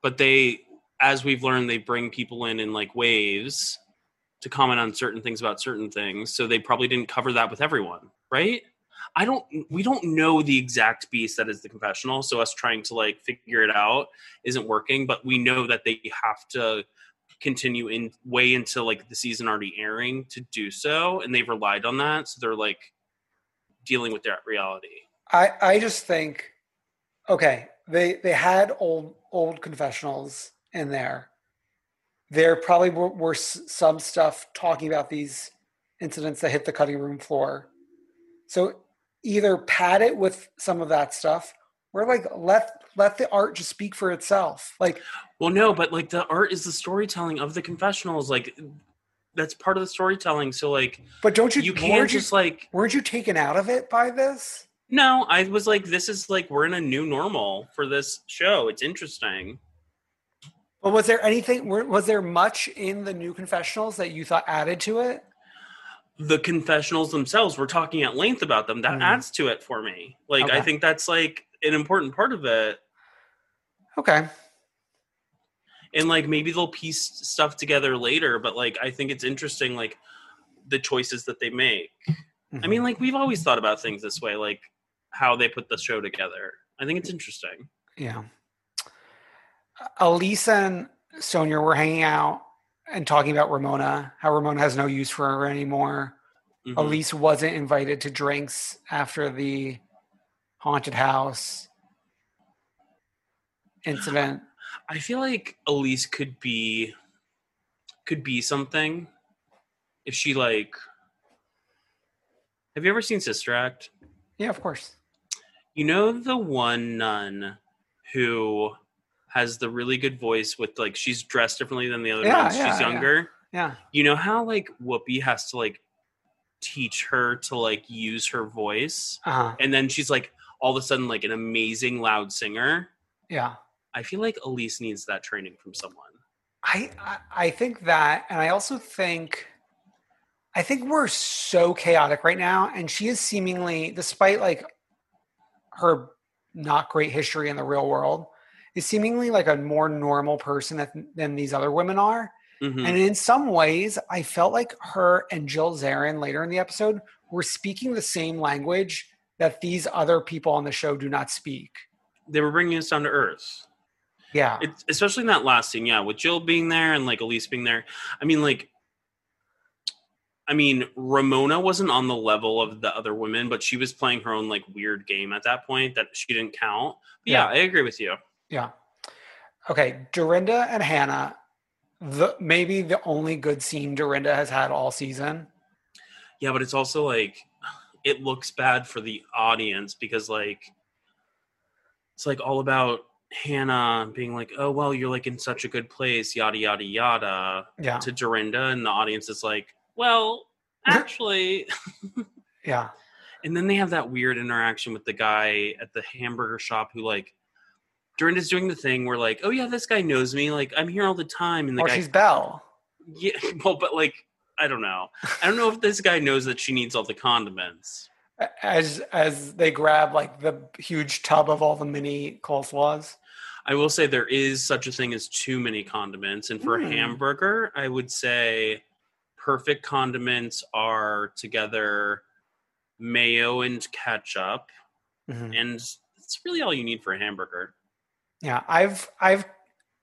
But they, as we've learned, they bring people in in like waves to comment on certain things about certain things. So they probably didn't cover that with everyone, right? I don't, we don't know the exact beast that is the confessional. So us trying to like figure it out isn't working, but we know that they have to continue in way into like the season already airing to do so. And they've relied on that. So they're like dealing with that reality. I I just think, okay, they they had old old confessionals in there. There probably were, were some stuff talking about these incidents that hit the cutting room floor. So either pad it with some of that stuff, or like let let the art just speak for itself. Like Well, no, but like the art is the storytelling of the confessionals. Like that's part of the storytelling. So like But don't you? you can't you- just like Weren't you taken out of it by this? no. I was like, this is like we're in a new normal for this show. It's interesting. But was there anything? Was there much in the new confessionals that you thought added to it? The confessionals themselves, we're talking at length about them. That Mhm. adds to it for me. Like I think that's like an important part of it. Okay. And like maybe they'll piece stuff together later but like i think it's interesting like the choices that they make i mean like we've always thought about things this way like how they put the show together i think it's interesting Yeah. Elise and Sonja were hanging out and talking about Ramona, how Ramona has no use for her anymore. Mhm. Elise wasn't invited to drinks after the haunted house incident. I feel like elise could be could be something if she like have you ever seen sister act Yeah, of course. You know the one nun who has the really good voice with like she's dressed differently than the other Yeah, nuns. yeah, she's yeah. younger. Yeah. You know how like Whoopi has to like teach her to like use her voice, Uh-huh. and then she's like all of a sudden like an amazing loud singer. Yeah. I feel like Elise needs that training from someone. I, I I think that, and I also think, I think we're so chaotic right now, and she is seemingly, despite like her not great history in the real world, is seemingly like a more normal person than, than these other women are. Mhm. And in some ways, I felt like her and Jill Zarin later in the episode were speaking the same language that these other people on the show do not speak. They were bringing us down to earth. Yeah. It's, especially in that last scene, yeah, with Jill being there and like Elise being there. I mean, like, I mean, Ramona wasn't on the level of the other women, but she was playing her own like weird game at that point that she didn't count. Yeah, Yeah. I agree with you. Yeah. Okay. Dorinda and Hannah the maybe the only good scene Dorinda has had all season. Yeah, but it's also like it looks bad for the audience because like it's like all about Hannah being like, "Oh well, you're like in such a good place," yada yada yada, Yeah. to Dorinda, and the audience is like, "Well, actually." Yeah. and then they have that weird interaction with the guy at the hamburger shop who like Dorinda's doing the thing where like, "Oh yeah, this guy knows me. Like I'm here all the time," and the Or guy, she's Belle. yeah, well, but like. I don't know. I don't know if this guy knows that she needs all the condiments. As as they grab like the huge tub of all the mini coleslaws. I will say there is such a thing as too many condiments. And for a Hmm. hamburger, I would say perfect condiments are together mayo and ketchup. Mhm. And it's really all you need for a hamburger. Yeah, I've I've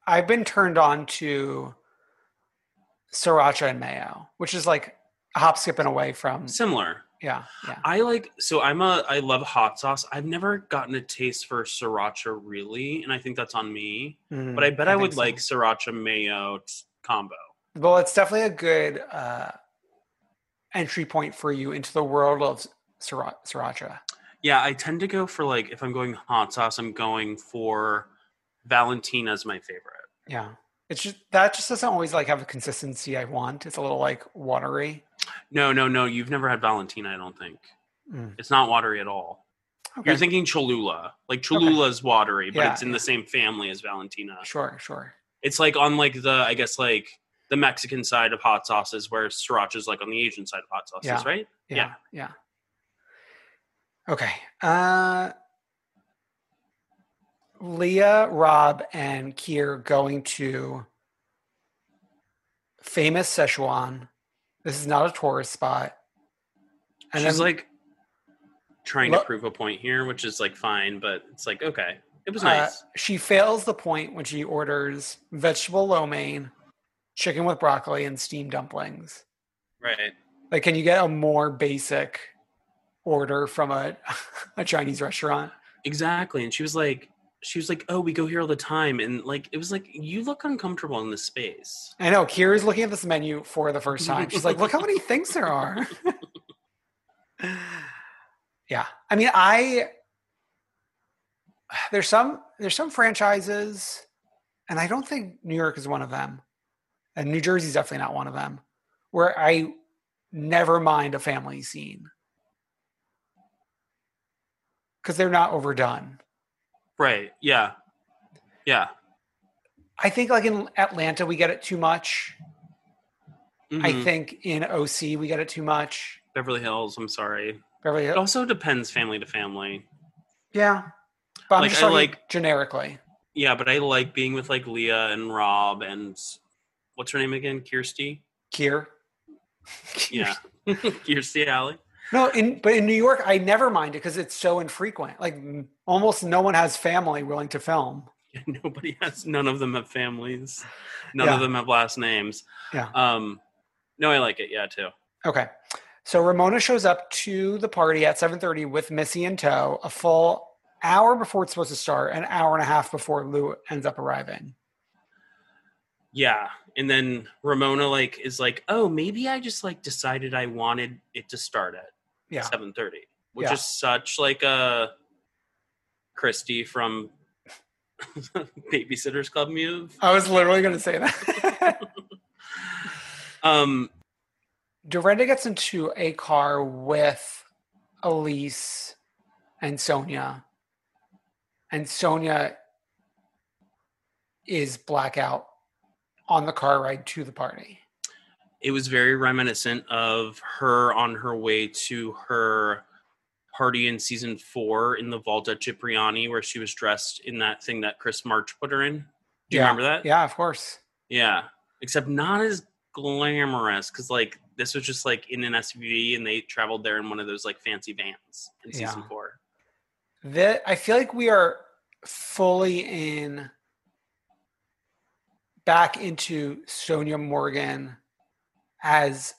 I've been turned on to sriracha and mayo, which is like a hop skipping away from Similar. Yeah, yeah. I like so I'm a I love hot sauce. I've never gotten a taste for sriracha really, and I think that's on me. Mhm, But I bet I, think would so. like sriracha mayo t- combo. Well, it's definitely a good uh, entry point for you into the world of srira- sriracha. Yeah, I tend to go for like if I'm going hot sauce, I'm going for Valentina's my favorite. Yeah, it's just that just doesn't always like have a consistency I want. It's a little like watery. No, no, no. You've never had Valentina, I don't think. Mm. It's not watery at all. Okay, You're thinking Cholula. Like Cholula is watery, but Yeah, it's in the same family as Valentina. sure, sure. It's like on like the I guess like the Mexican side of hot sauces, where sriracha is like on the Asian side of hot sauces, Yeah. right? Yeah, yeah. Okay. Uh Leah, Rob, and Kier going to famous Szechuan. This is not a tourist spot. And She's then, like trying to prove a point here, which is like fine, but it's like okay, it was uh, nice. she fails the point when she orders vegetable lo mein, chicken with broccoli, and steamed dumplings. right. Like, can you get a more basic order from a, a Chinese restaurant? Exactly. And she was like, she was like, oh, we go here all the time. And like, it was like, you look uncomfortable in this space. I know. Kira's looking at this menu for the first time. She's like, look how many things there are. yeah. I mean, I there's some there's some franchises, and I don't think New York is one of them. And New Jersey's definitely not one of them, where I never mind a family scene. Because they're not overdone. Right. Yeah. Yeah. I think like in Atlanta we get it too much. I Mhm. think in OC we get it too much. Beverly Hills, I'm sorry. Beverly Hills. It also depends family to family. Yeah. But I'm Like, just I like- generically. Yeah, but I like being with like Leah and Rob and what's her name again? Kirsty? Kier. Yeah. Kirstie Alley. No, in but in New York, I never mind it because it's so infrequent. Like almost no one has family willing to film. Yeah, nobody has none of them have families. None Yeah. of them have last names. Yeah. Um no, I like it, yeah, too. Okay. So Ramona shows up to the party at 7:30 with Missy in tow, a full hour before it's supposed to start, an hour and a half before Lou ends up arriving. Yeah. And then Ramona like is like, oh, maybe I just like decided I wanted it to start at Yeah. seven thirty, which Yeah. is such like a Kristy from Babysitters Club move. I was literally going to say that. Um, Dorinda gets into a car with Elise and Sonja. And Sonja is blackout on the car ride to the party. It was very reminiscent of her on her way to her party in season four in the Vault at Cipriani, where she was dressed in that thing that Chris March put her in. Do you Yeah. remember that? Yeah, of course. Yeah. Except not as glamorous because like this was just like in an SUV and they traveled there in one of those like fancy vans in season Yeah. four. That I feel like we are fully in back into Sonja Morgan as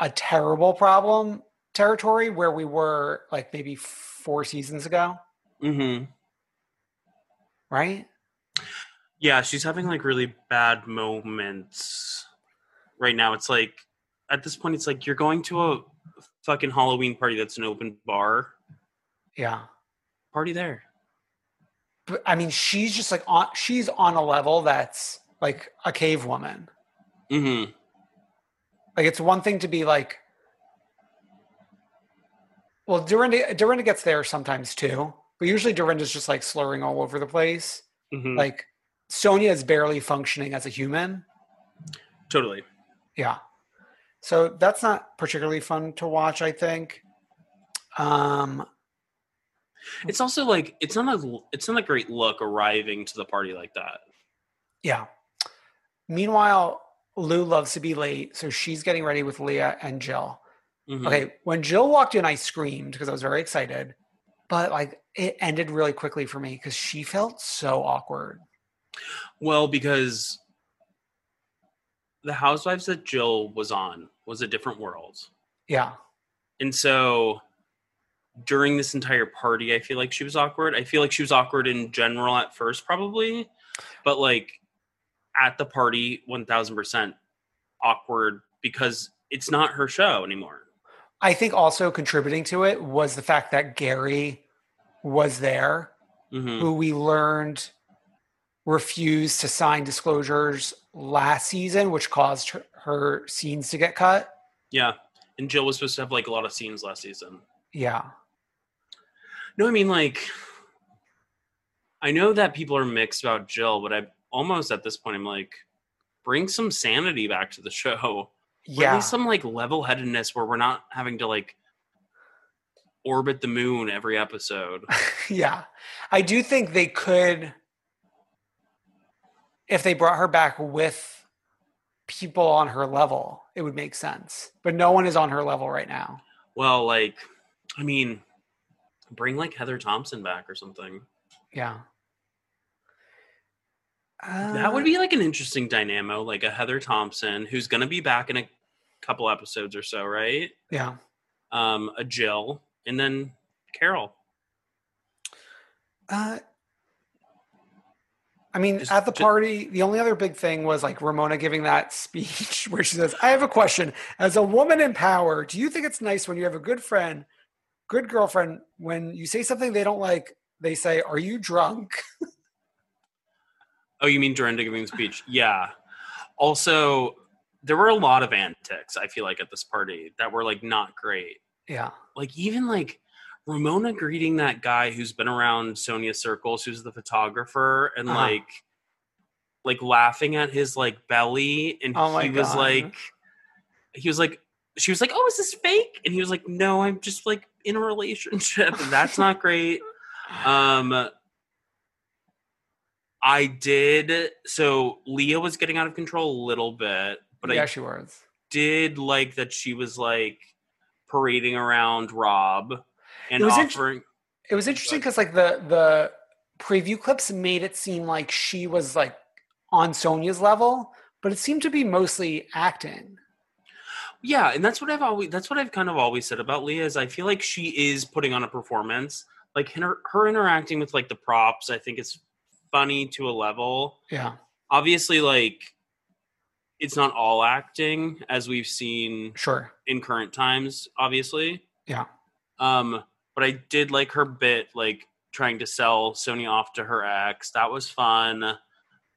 a terrible problem territory where we were like maybe four seasons ago, Mm-hmm. right? Yeah, she's having like really bad moments right now. It's like at this point, it's like you're going to a fucking Halloween party that's an open bar. Yeah. Party there. But I mean, she's just like on she's on a level that's like a cave woman. Mm-hmm. Like it's one thing to be like well, Dorinda Dorinda gets there sometimes too, but usually Dorinda's just like slurring all over the place. Mm-hmm. Like Sonja is barely functioning as a human. totally. Yeah. So that's not particularly fun to watch, I think. Um It's also like it's not a it's not a great look arriving to the party like that. yeah. Meanwhile, Lou loves to be late, so she's getting ready with Leah and Jill. Mhm. Okay, when Jill walked in, I screamed because I was very excited. But like it ended really quickly for me because she felt so awkward. Well, because the Housewives that Jill was on was a different world. Yeah. And so during this entire party, I feel like she was awkward. I feel like she was awkward in general at first, probably, but like at the party, 1000% awkward because it's not her show anymore. I think also contributing to it was the fact that Gary was there, Mhm. who we learned refused to sign disclosures last season, which caused her, her scenes to get cut. Yeah. And Jill was supposed to have like a lot of scenes last season. Yeah. No, I mean like I know that people are mixed about Jill, but I almost at this point I'm like, bring some sanity back to the show. Or at Yeah. least some like level headedness where we're not having to like orbit the moon every episode. yeah. I do think they could, if they brought her back with people on her level, it would make sense. But no one is on her level right now. well, like, I mean, bring like Heather Thompson back or something. Yeah. That would be like an interesting dynamo, like a Heather Thompson who's gonna be back in a couple episodes or so, right? Yeah. Um, a Jill, and then Carole. Uh, I mean, Just- at the party, the only other big thing was like Ramona giving that speech where she says, I have a question. As a woman in power, do you think it's nice when you have a good friend, good girlfriend, when you say something they don't like, they say, Are you drunk? Oh, you mean Dorinda giving the speech? Yeah. Also, there were a lot of antics, I feel like, at this party that were like not great. Yeah. Like, even like Ramona greeting that guy who's been around Sonja Circles, who's the photographer, and Uh-huh. like, like laughing at his like belly. And Oh he was God. like, he was like, she was like, oh, is this fake? And he was like, no, I'm just like in a relationship. And that's not great. Um, I did. So Leah was getting out of control a little bit, but yeah, I she was. did like that she was like parading around Rob and It was offering. It was interesting because like the the preview clips made it seem like she was like on Sonja's level, but it seemed to be mostly acting. yeah, and that's what I've always. That's what I've kind of always said about Leah is I feel like she is putting on a performance. Like her, her interacting with like the props, I think it's funny to a level. Yeah. Obviously, like it's not all acting as we've seen Sure. in current times, obviously. Yeah. Um, but I did like her bit, like trying to sell Sony off to her ex. That was fun.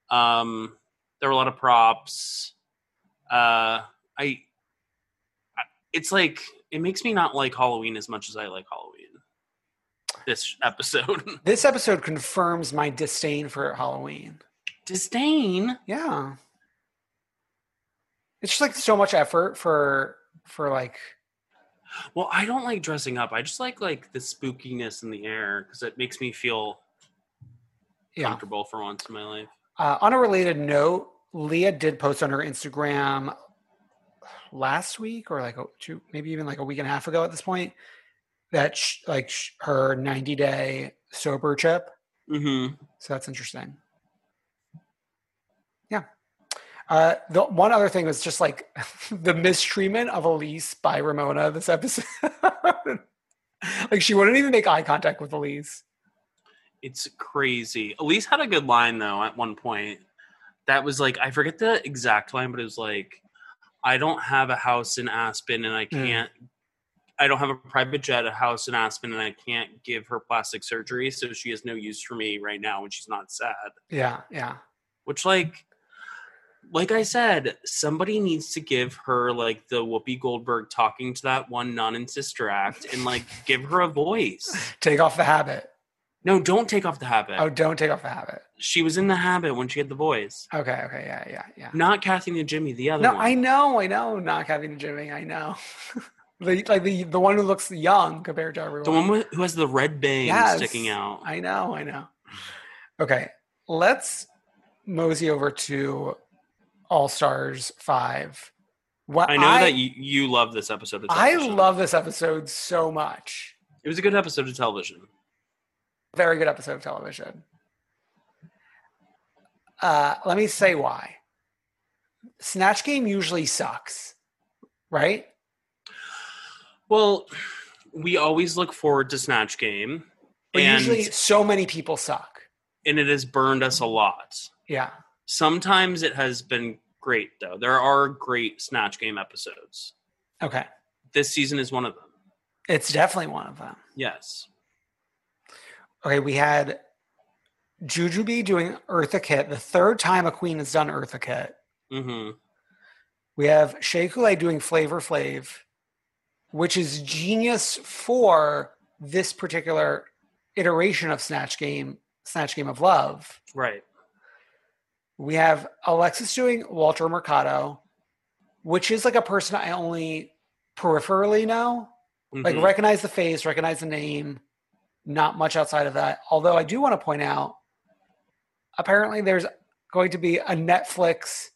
Um, there were a lot of props. Uh, I, I, it's like it makes me not like Halloween as much as I like Halloween. This episode, This episode confirms my disdain for Halloween. disdain. Yeah. It's just like so much effort for for like Well, I don't like dressing up. I just like like the spookiness in the air because it makes me feel yeah. comfortable for once in my life. Uh, on a related note, Leah did post on her Instagram last week or like a, two, maybe even like a week and a half ago at this point that sh- like sh- her 90 day sober chip. Mm-hmm. So that's interesting. Yeah. Uh, the one other thing was just like the mistreatment of Elise by Ramona this episode. like she wouldn't even make eye contact with Elise. It's crazy. Elise had a good line though at one point. That was like I forget the exact line, but it was like, "I don't have a house in Aspen, and I can't Mm. I don't have a private jet, a house in Aspen, and I can't give her plastic surgery, so she has no use for me right now when she's not sad." Yeah, yeah. Which, like, like I said, somebody needs to give her like the Whoopi Goldberg talking to that one nun in Sister Act, and like give her a voice. Take off the habit. No, don't take off the habit. Oh, don't take off the habit. She was in the habit when she had the voice. Okay, okay, yeah, yeah, yeah. Not Kathy Najimy, the other No, one. I know, I know. Not Kathy Najimy, I know. the like the the one who looks young compared to everyone. the one with, who has the red bang Yes, sticking out. I know, I know. Okay, let's mosey over to All Stars Five. What I know that you, you love this episode of I television. love this episode so much. It was a good episode of television. Very good episode of television. Uh, let me say why. Snatch Game usually sucks, right? Well, we always look forward to Snatch Game, But and usually, so many people suck. and it has burned us a lot. Yeah. Sometimes it has been great though. There are great Snatch Game episodes. Okay. This season is one of them. It's definitely one of them. Yes. Okay, we had Jujubee doing Eartha Kitt, the third time a queen has done Eartha Kitt. Mm-hmm. We have Shea Coulee doing Flavor Flav, which is genius for this particular iteration of Snatch Game, Snatch Game of Love. Right. We have Alexis doing Walter Mercado, which is like a person I only peripherally know. Like Mhm. recognize the face, recognize the name, not much outside of that. Although I do want to point out, apparently there's going to be a Netflix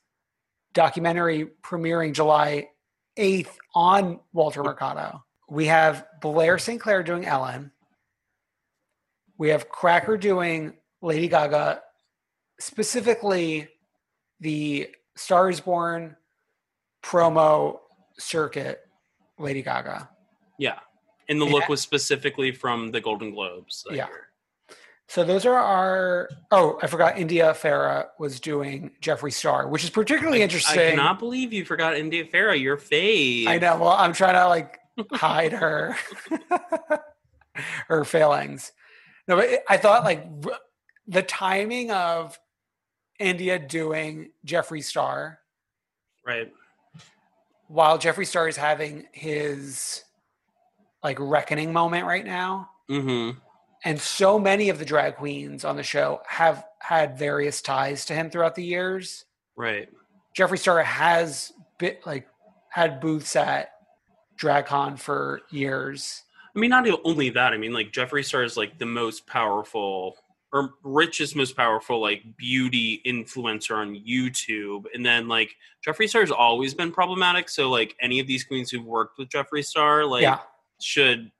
documentary premiering July 8th on Walter Mercado. We have Blair St. Clair doing Ellen. We have Cracker doing Lady Gaga, specifically the Star is Born promo circuit, Lady Gaga. Yeah. And the look Yeah. was specifically from the Golden Globes. Yeah. year. So those are our. Oh, I forgot. India Ferrah was doing Jeffree Star, which is particularly interesting. I cannot believe you forgot India Ferrah, your fave. I know. Well, I'm trying to like hide her her failings. No, but I thought like the timing of India doing Jeffree Star Right. while Jeffree Star is having his like reckoning moment right now. Mm-hmm. And so many of the drag queens on the show have had various ties to him throughout the years. Right. Jeffree Star has bit like had booths at DragCon for years. I mean, not only that. I mean, like Jeffree Star is like the most powerful or richest, most powerful like beauty influencer on YouTube, and then like Jeffree Star has always been problematic. So like any of these queens who've worked with Jeffree Star, like yeah, should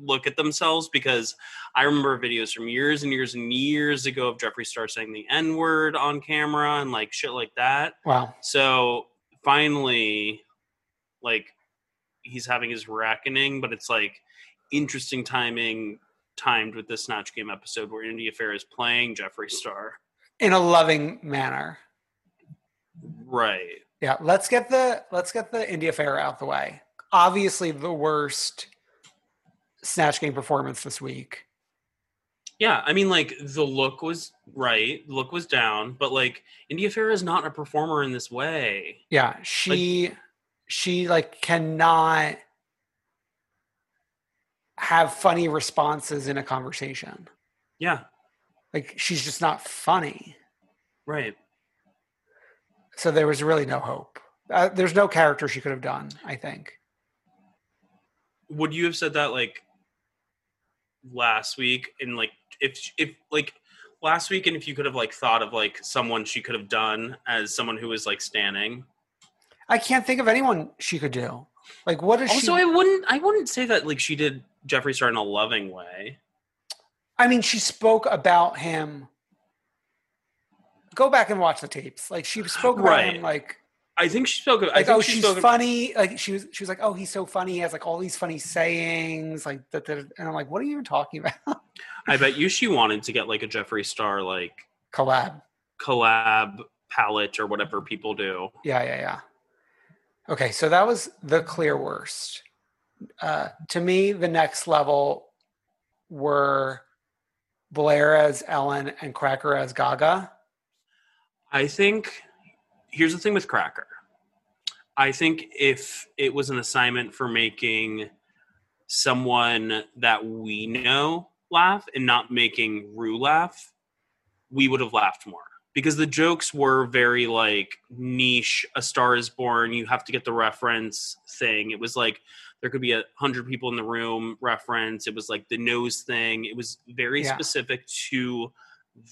look at themselves because I remember videos from years and years and years ago of Jeffree Star saying the N word on camera and like shit like that. wow, So finally, like he's having his reckoning, but it's like interesting timing timed with the Snatch Game episode where India Fair is playing Jeffree Star. in a loving manner. Right. Yeah, let's get the let's get the India Fair out the way. Obviously, the worst snatch game performance this week. Yeah, I mean, like the look was right, the look was down, but like India Fair is not a performer in this way. Yeah, she she like cannot have funny responses in a conversation. Yeah, Like she's just not funny. right. So there was really no hope. Uh, there's no character she could have done. I think. Would you have said that like last week? And like if if like last week, and if you could have like thought of like someone she could have done as someone who was like standing. I can't think of anyone she could do. Like what is Also, she? I wouldn't I wouldn't say that like she did Jeffree Star in a loving way. I mean, she spoke about him. Go back and watch the tapes. Like she spoke about Right. him like I think she spoke. I Like, think oh, she she's spoke. funny. Like she was, she was like, oh, he's so funny. He has like all these funny sayings. Like that, that and I'm like, what are you even talking about? I bet you she wanted to get like a Jeffree Star like Collab. collab palette or whatever people do. Yeah, yeah, yeah. Okay, so that was the clear worst. Uh, to me, the next level were Blair as Ellen and Cracker as Gaga. I think here's the thing with Cracker. I think if it was an assignment for making someone that we know laugh and not making Ru laugh, we would have laughed more because the jokes were very like niche. A Star is Born, you have to get the reference thing. It was like there could be a hundred people in the room reference. It was like the nose thing. It was very Yeah. specific to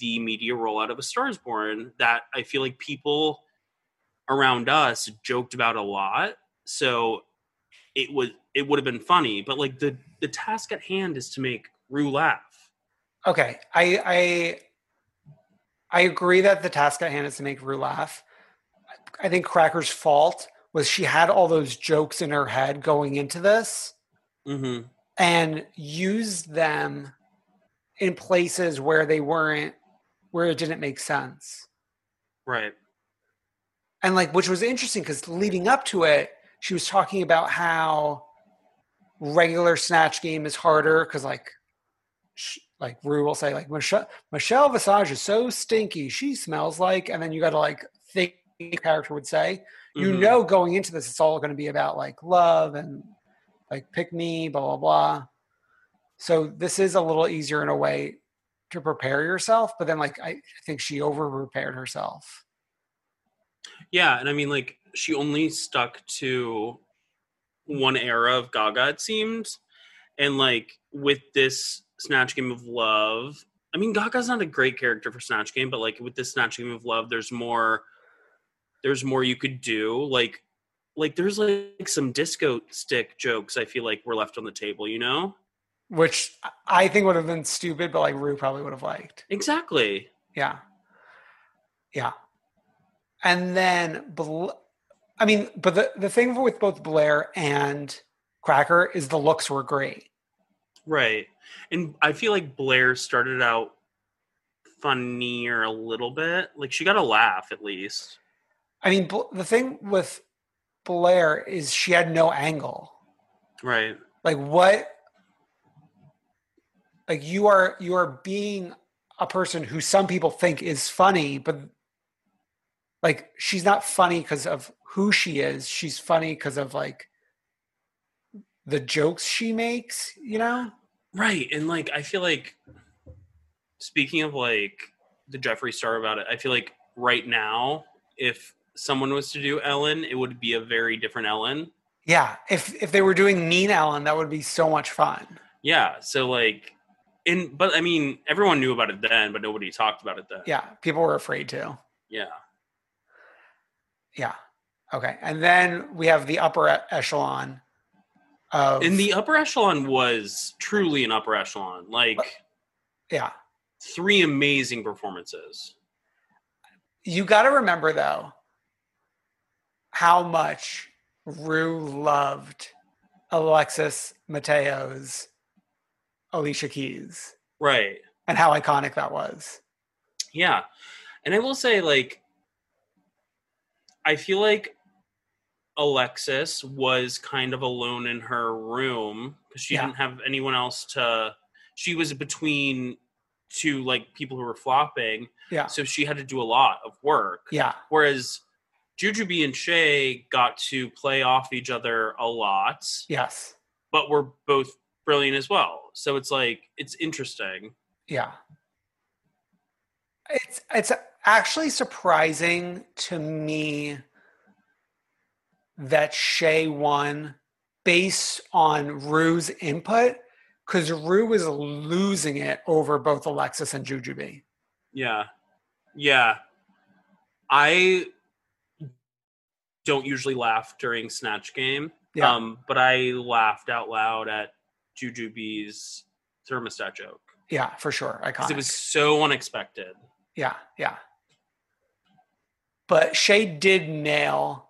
the media rollout of A Star is Born that I feel like people around us joked about a lot. So it was it would have been funny, but like the the task at hand is to make Ru laugh. Okay, I I I agree that the task at hand is to make Ru laugh. I think Cracker's fault was she had all those jokes in her head going into this Mm-hmm. and used them in places where they weren't where it didn't make sense. Right. And like which was interesting because leading up to it she was talking about how regular snatch game is harder because like sh- like Ru will say like Michelle Michelle Visage is so stinky. She smells like and then you got to like think the character would say. You Mhm. know going into this it's all going to be about like love and like pick me blah blah blah. So this is a little easier in a way to prepare yourself but then like I, I think she over prepared herself Yeah, and I mean like she only stuck to one era of Gaga it seemed. And like with this Snatch Game of Love, I mean Gaga's not a great character for Snatch Game, but like with this Snatch Game of Love there's more there's more you could do. Like like there's like some disco stick jokes I feel like were left on the table, you know? which I think would have been stupid, but like Ru probably would have liked. Exactly. Yeah. Yeah. And then, Bl- I mean, but the, the thing with both Blair and Cracker is the looks were great. Right. And I feel like Blair started out funnier a little bit. Like she got a laugh at least. I mean, Bl- the thing with Blair is she had no angle. Right. Like what? Like you are you are being a person who some people think is funny, but like she's not funny because of who she is. She's funny because of like the jokes she makes. You know? Right. And like I feel like speaking of like the Jeffree Star about it, I feel like right now, if someone was to do Ellen, it would be a very different Ellen. Yeah. If if they were doing Mean Ellen, that would be so much fun. Yeah. So like in but I mean everyone knew about it then, but nobody talked about it then. Yeah, people were afraid to. Yeah. Yeah. Okay. And then we have the upper echelon of And the upper echelon was truly an upper echelon. Like yeah. three amazing performances. You got to remember though how much Ru loved Alexis Mateo's Alicia Keys Right. and how iconic that was. Yeah. And I will say, like, I feel like Alexis was kind of alone in her room because she Yeah. didn't have anyone else to. She was between two like people who were flopping, Yeah. so she had to do a lot of work. Yeah. Whereas Juju Jujubee and Shea got to play off each other a lot, Yes. but were both brilliant as well. So it's like it's interesting. Yeah. It's it's actually surprising to me that Shea won based on Ru's input because Ru was losing it over both Alexis and Jujubee. Yeah. Yeah. I don't usually laugh during Snatch Game. Yeah. Um, but I laughed out loud at Jujubee's thermostat joke. Yeah, for sure. I Because it was so unexpected. Yeah, yeah. But Shea did nail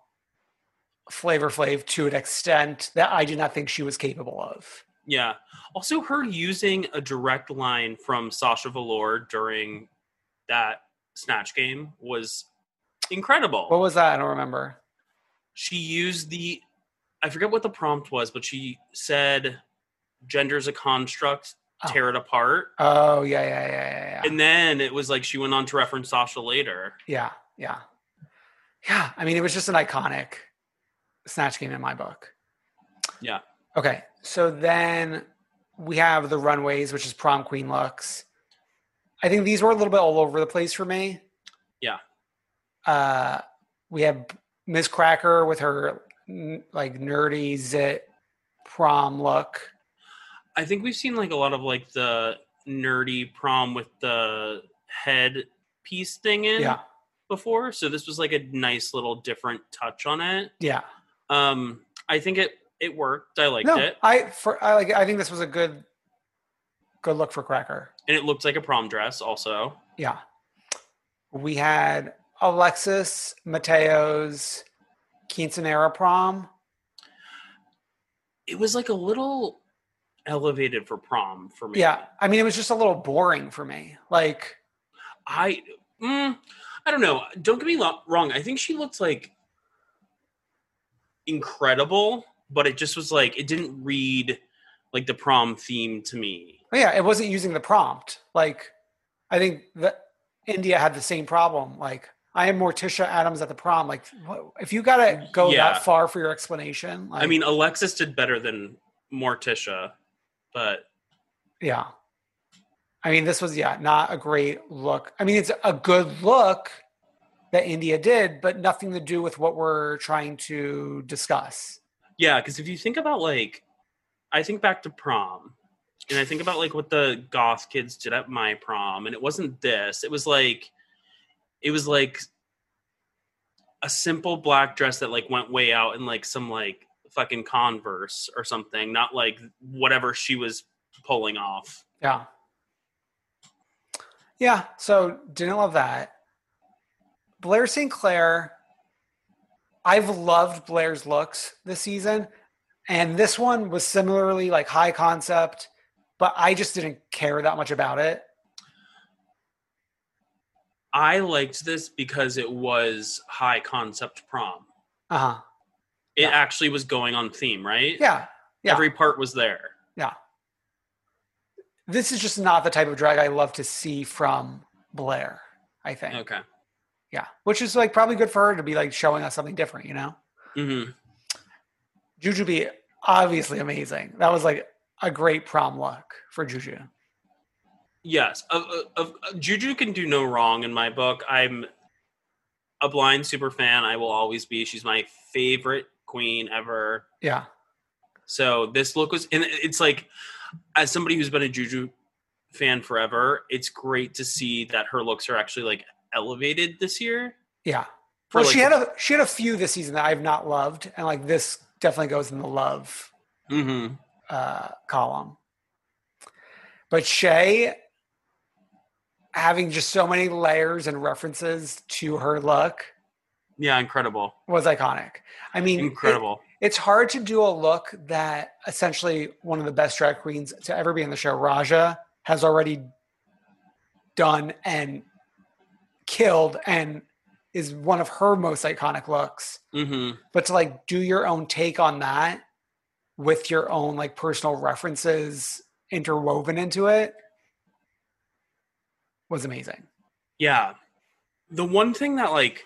Flavor Flav to an extent that I did not think she was capable of. Yeah. Also, her using a direct line from Sasha Velour during that snatch game was incredible. What was that? I don't remember. she used the I forget what the prompt was, but she said gender's a construct. Tear it apart. Oh yeah, yeah, yeah, yeah, yeah. And then it was like she went on to reference Sasha later. Yeah, yeah. Yeah, I mean, it was just an iconic snatch game in my book. Yeah. Okay, so then we have the runways, which is prom queen looks. I think these were a little bit all over the place for me. Yeah. Uh, we have Miss Cracker with her like nerdy zit prom look. I think we've seen like a lot of like the nerdy prom with the head piece thing in Yeah, before. So this was like a nice little different touch on it. yeah. Um I think it it worked. I liked no, it. I for I like. I think this was a good, good look for Cracker. And it looked like a prom dress also. Yeah. We had Alexis Mateo's Quinceanera prom. It was like a little elevated for prom for me. Yeah. I mean, it was just a little boring for me. Like, I mm, I don't know. Don't get me wrong. I think she looked like incredible, but it just was like it didn't read like the prom theme to me. oh yeah, it wasn't using the prompt. Like, I think that India had the same problem. Like, I am Morticia Addams at the prom. Like, if you got to go Yeah. that far for your explanation, like, I mean, Alexis did better than Morticia, but Yeah. I mean, this was, yeah, not a great look. I mean, it's a good look that India did, but nothing to do with what we're trying to discuss. yeah, because if you think about like, I think back to prom, and I think about like what the goth kids did at my prom, and it wasn't this. It was like, it was like a simple black dress that like went way out and like some like fucking Converse or something, not like whatever she was pulling off. Yeah. Yeah. So didn't love that. Blair St. Clair, I've loved Blair's looks this season. And this one was similarly like high concept, but I just didn't care that much about it. I liked this because it was high concept prom. Uh huh. It Yeah. actually was going on theme, right? Yeah. Yeah. Every part was there. Yeah. This is just not the type of drag I love to see from Blair, I think. Okay. Yeah. Which is like probably good for her to be like showing us something different, you know? hmm Jujubee, obviously amazing. That was like a great prom look for Juju. Yes, of, of, of- Juju can do no wrong in my book. I'm a blind super fan. I will always be. She's my favorite queen ever. Yeah. So this look was, and it's like, as somebody who's been a Juju fan forever, it's great to see that her looks are actually like elevated this year. Yeah. For, Well, like, she had a she had a few this season that I've not loved, and like this definitely goes in the love hmm uh, column. But Shea having just so many layers and references to her look Yeah, incredible, was iconic. I mean, it- incredible. it's hard to do a look that essentially one of the best drag queens to ever be in the show, Raja, has already done and killed and is one of her most iconic looks. hmm But to like do your own take on that with your own like personal references interwoven into it was amazing. Yeah. The one thing that like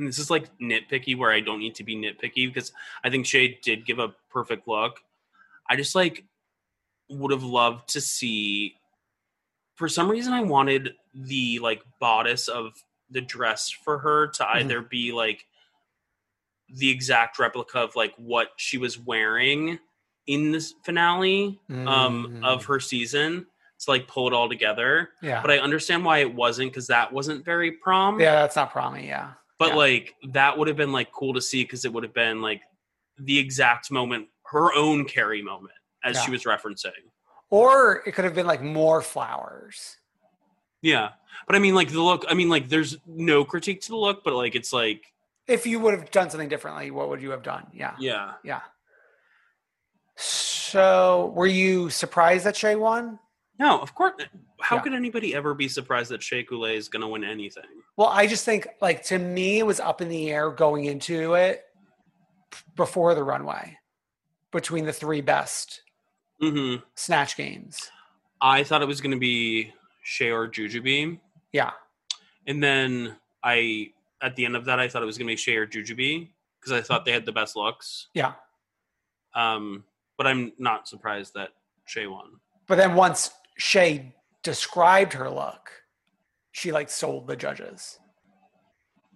and this is like nitpicky where I don't need to be nitpicky because I think Shea did give a perfect look. I just like would have loved to see for some reason I wanted the like bodice of the dress for her to either be like the exact replica of like what she was wearing in this finale um of her season to like pull it all together Yeah. but I understand why it wasn't because that wasn't very prom. yeah, that's not promi, yeah. But yeah. like that would have been like cool to see because it would have been like the exact moment, her own Carrie moment, as she was referencing. Or it could have been like more flowers. Yeah, but I mean, like the look. I mean, like there's no critique to the look, but like it's like if you would have done something differently, what would you have done? Yeah. Yeah. Yeah. So were you surprised that Shea won? No, of course. How Yeah. could anybody ever be surprised that Shea Coulee is going to win anything? Well, I just think like to me it was up in the air going into it before the runway between the three best hmm snatch games. I thought it was going to be Shea or Jujubee. Yeah. And then I, at the end of that, I thought it was going to be Shea or Jujubee because I thought they had the best looks. Yeah. Um, but I'm not surprised that Shea won. But then once Shea described her look, she like sold the judges.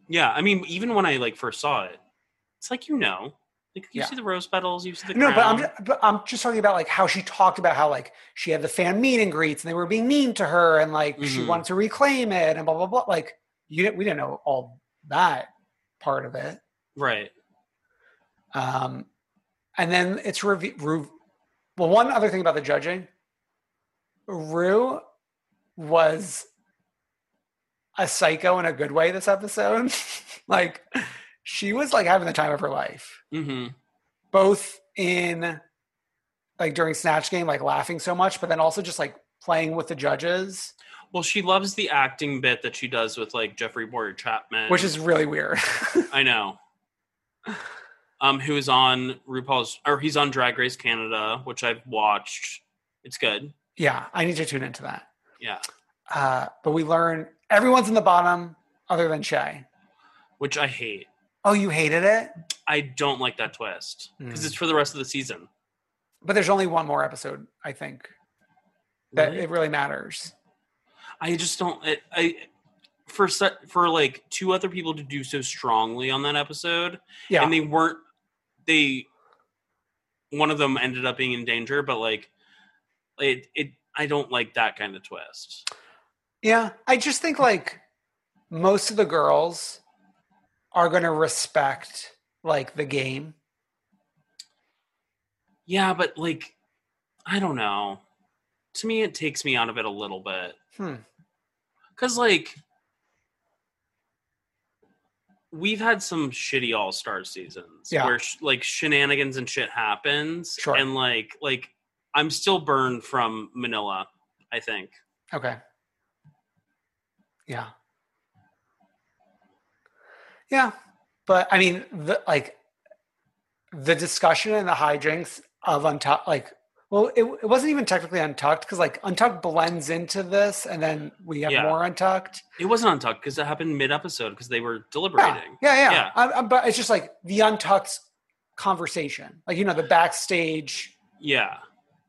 Yeah, I mean, even when I like first saw it, it's like you know, like you Yeah. see the rose petals, you see the No, but I'm just, but I'm just talking about like how she talked about how like she had the fan meet and greets and they were being mean to her and like she Mhm. wanted to reclaim it and blah blah blah. Like you didn't, we didn't know all that part of it. right. Um, and then it's Ru. Well, one other thing about the judging, Ru was a psycho in a good way this episode. like she was like having the time of her life, hmm both in like during Snatch Game, like laughing so much, but then also just like playing with the judges, Well, she loves the acting bit that she does with like Jeffrey Bowyer-Chapman, which is really weird. I know. Um, who is on RuPaul's or he's on Drag Race Canada, which I've watched. It's good. Yeah, I need to tune into that. Yeah. Uh, but we learn everyone's in the bottom other than Shea. Which I hate. Oh, you hated it? I don't like that twist because Mm. it's for the rest of the season. But there's only one more episode, I think, that Really? it really matters. I just don't. It, I for set for like two other people to do so strongly on that episode, Yeah. and they weren't. They one of them ended up being in danger, but like it. It I don't like that kind of twist. yeah. I just think like most of the girls are going to respect like the game. Yeah, but like I don't know. To me, it takes me out of it a little bit. Hmm. Cause like we've had some shitty all star seasons Yeah. where sh- like shenanigans and shit happens, Sure. and like like I'm still burned from Manila. I think. Okay. Yeah. Yeah. But I mean, the like the discussion and the hijinks of Untucked, like, well, it, it wasn't even technically Untucked because like Untucked blends into this and then we have Yeah. more Untucked. It wasn't untucked because it happened mid episode because they were Yeah, deliberating. yeah, yeah. Yeah. I, I, but it's just like the Untucked conversation, like, you know, the backstage Yeah.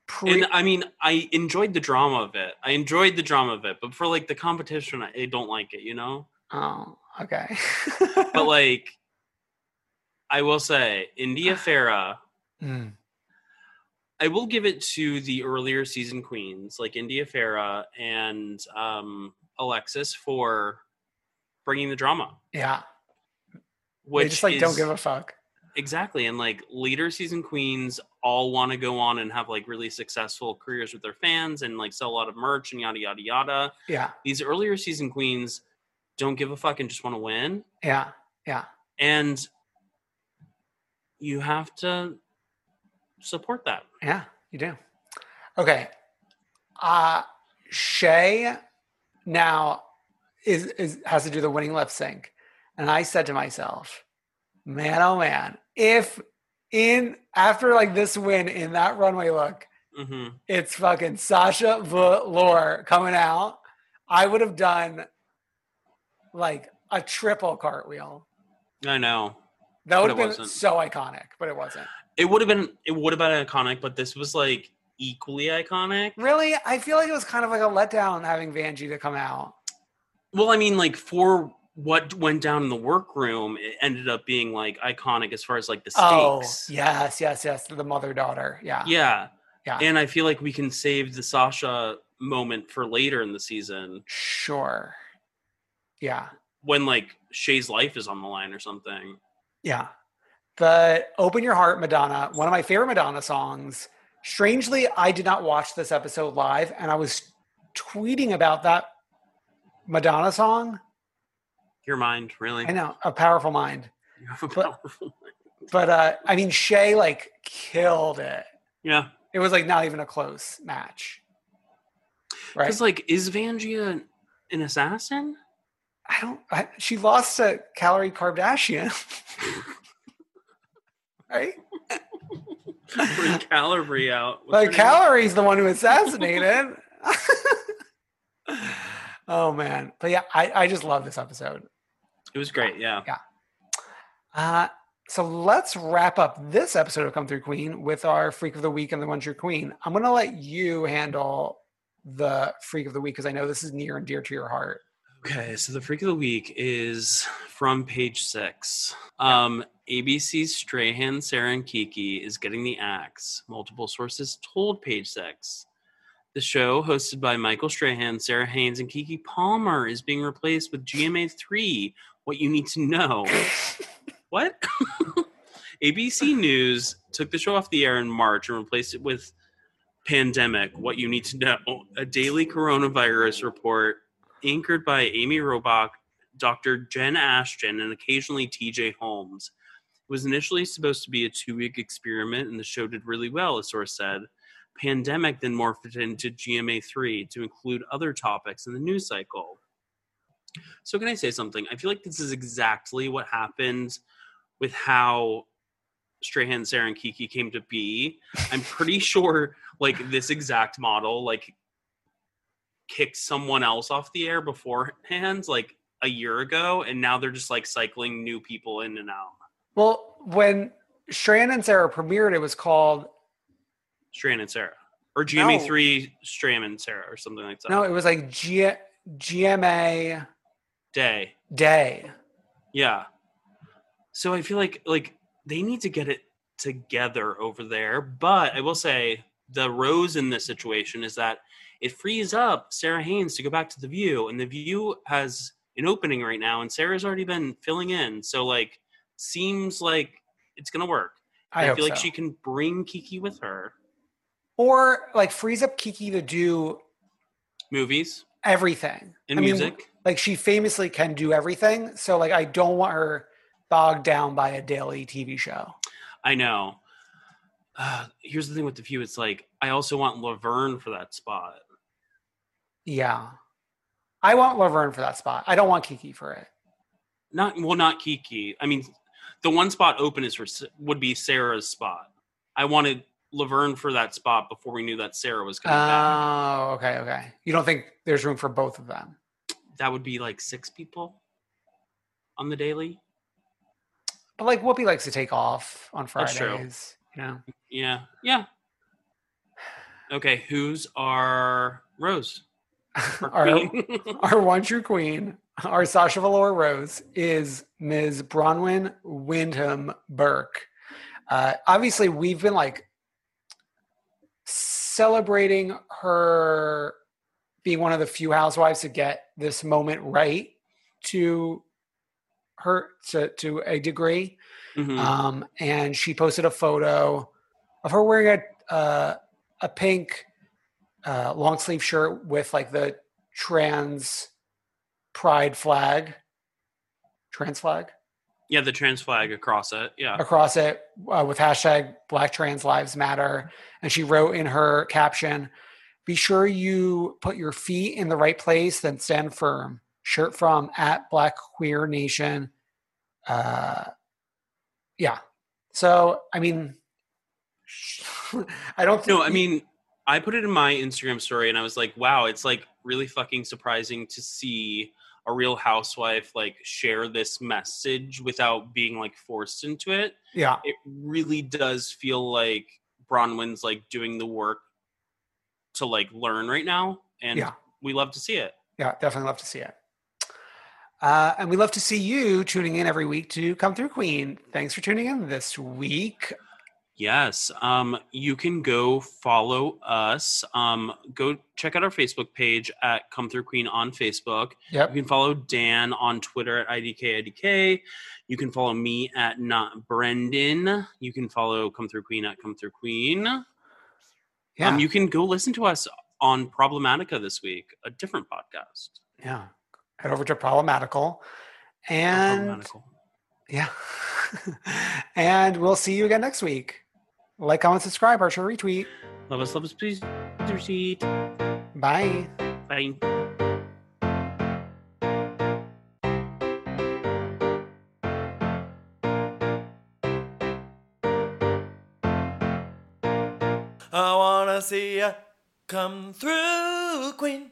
Pre. And I mean, I enjoyed the drama of it. I enjoyed the drama of it, but for like the competition, I, don't like it. You know. oh, okay. But like, I will say, India Ferrah. Mm, I will give it to the earlier season queens like India Ferrah and um, Alexis for bringing the drama. yeah. Which they just like don't give a fuck. exactly and like later season queens all want to go on and have like really successful careers with their fans and like sell a lot of merch and yada yada yada. Yeah. These earlier season queens don't give a fuck and just want to win. Yeah. Yeah. And you have to support that. Yeah, you do. Okay. Uh Shea now is is has to do the winning lip sync. And I said to myself, man, oh man, if in after like this win in that runway look, hmm it's fucking Sasha Velour coming out, I would have done like a triple cartwheel. I know. That would have been wasn't. so iconic, but it wasn't. It would have been it would have been iconic, but this was like equally iconic. Really, I feel like it was kind of like a letdown having Vanjie to come out. Well, I mean, like for what went down in the workroom, it ended up being like iconic as far as like the stakes. Oh, stakes. yes, yes, yes. The mother daughter. Yeah. yeah. Yeah. And I feel like we can save the Sasha moment for later in the season Sure. Yeah. when like Shea's life is on the line or something. Yeah. The Open Your Heart Madonna, one of my favorite Madonna songs. Strangely, I did not watch this episode live and I was tweeting about that Madonna song. Your mind, really? I know, A Powerful Mind. You have a But- powerful But uh, I mean, Shea like killed it. Yeah. It was like not even a close match. Right? Because like, is Vanjie an assassin? I don't. I, she lost to Calorie Kardashian. right? Bring Calorie out. What's Like? Calorie's the one who assassinated. oh man. But yeah, I, I just love this episode. It was great. Yeah. Yeah. Uh, so let's wrap up this episode of Come Through Queen with our Freak of the Week and the One True Queen. I'm going to let you handle the Freak of the Week because I know this is near and dear to your heart. Okay, so the freak of the week is from page six. Um, ABC's Strahan, Sara, Keke is getting the axe. Multiple sources told page six. The show, hosted by Michael Strahan, Sara Haines, and Keke Palmer, is being replaced with GMA3. What you need to know. what? ABC News took the show off the air in March and replaced it with Pandemic. What you need to know. A daily coronavirus report anchored by Amy Robach, Dr. Jen Ashton, and occasionally TJ Holmes. It was initially supposed to be a two week experiment, and the show did really well, a source said. Pandemic then morphed into GMA3 to include other topics in the news cycle. So, can I say something? I feel like this is exactly what happened with how Strahan, Sara, and Keke came to be. I'm pretty sure, like, this exact model, like, kicked someone else off the air beforehand, like a year ago, and now they're just like cycling new people in and out. Well, when Strahan and Sara premiered, it was called, Strahan and Sara. Or GMA3 Strahan and Sara or something like that. no, it was like G- GMA Day. Day. Yeah. So I feel like like they need to get it together over there. But I will say the rose in this situation is that it frees up Sara Haines to go back to the view, and the view has an opening right now, and Sara's already been filling in. So like seems like it's gonna work. I, I, feel like so. she can bring Keke with her. Or like frees up Keke to do Movies everything. and I mean, music. like she famously can do everything. So like I don't want her bogged down by a daily TV show. I know. Uh, here's the thing with the few. It's like I also want Laverne for that spot. Yeah. I want Laverne for that spot. I don't want Keke for it. Not well, not Keke. I mean, the one spot open is for would be Sara's spot. I wanted Laverne for that spot before we knew that Sara was coming back. Oh, okay, okay. You don't think there's room for both of them? That would be like six people on the daily. But like Whoopi likes to take off on That's Fridays. true. You know. Yeah, yeah. Okay, who's our Rose? Our our, our one true queen, our Sasha Velour Rose, is Ms. Bronwyn Wyndham Burke. Uh, obviously, we've been like celebrating her being one of the few housewives to get this moment right to her to, to a degree. Mhm. Um, and she posted a photo of her wearing a uh, a pink uh, long sleeve shirt with like the trans pride flag, trans flag yeah, the trans flag across it. Yeah, across it uh, with hashtag Black Trans Lives Matter. And she wrote in her caption, "Be sure you put your feet in the right place, then stand firm." Shirt from at Black Queer Nation. Uh, yeah. So I mean, I don't. Think No, I mean, I put it in my Instagram story and I was like, wow, it's like really fucking surprising to see a real housewife like share this message without being like forced into it. yeah, It really does feel like Braunwyn's like doing the work to like learn right now. And Yeah. we love to see it. yeah, definitely love to see it. Uh, and we love to see you tuning in every week to come through Queen. Thanks for tuning in this week. Yes. Um, you can go follow us. Um, go check out our Facebook page at Come Through Queen on Facebook. Yep. You can follow Dan on Twitter at IDK IDK. You can follow me at Not Brendan. You can follow Come Through Queen at Come Through Queen. Yeah. Um, you can go listen to us on Problematica this week, a different podcast. yeah. Head over to Problematical. And Problematical. Yeah. and we'll see you again next week. Like, comment, subscribe, or share, retweet. Love us, love us, please. Receipt. Bye. Bye. I wanna see ya come through, Queen.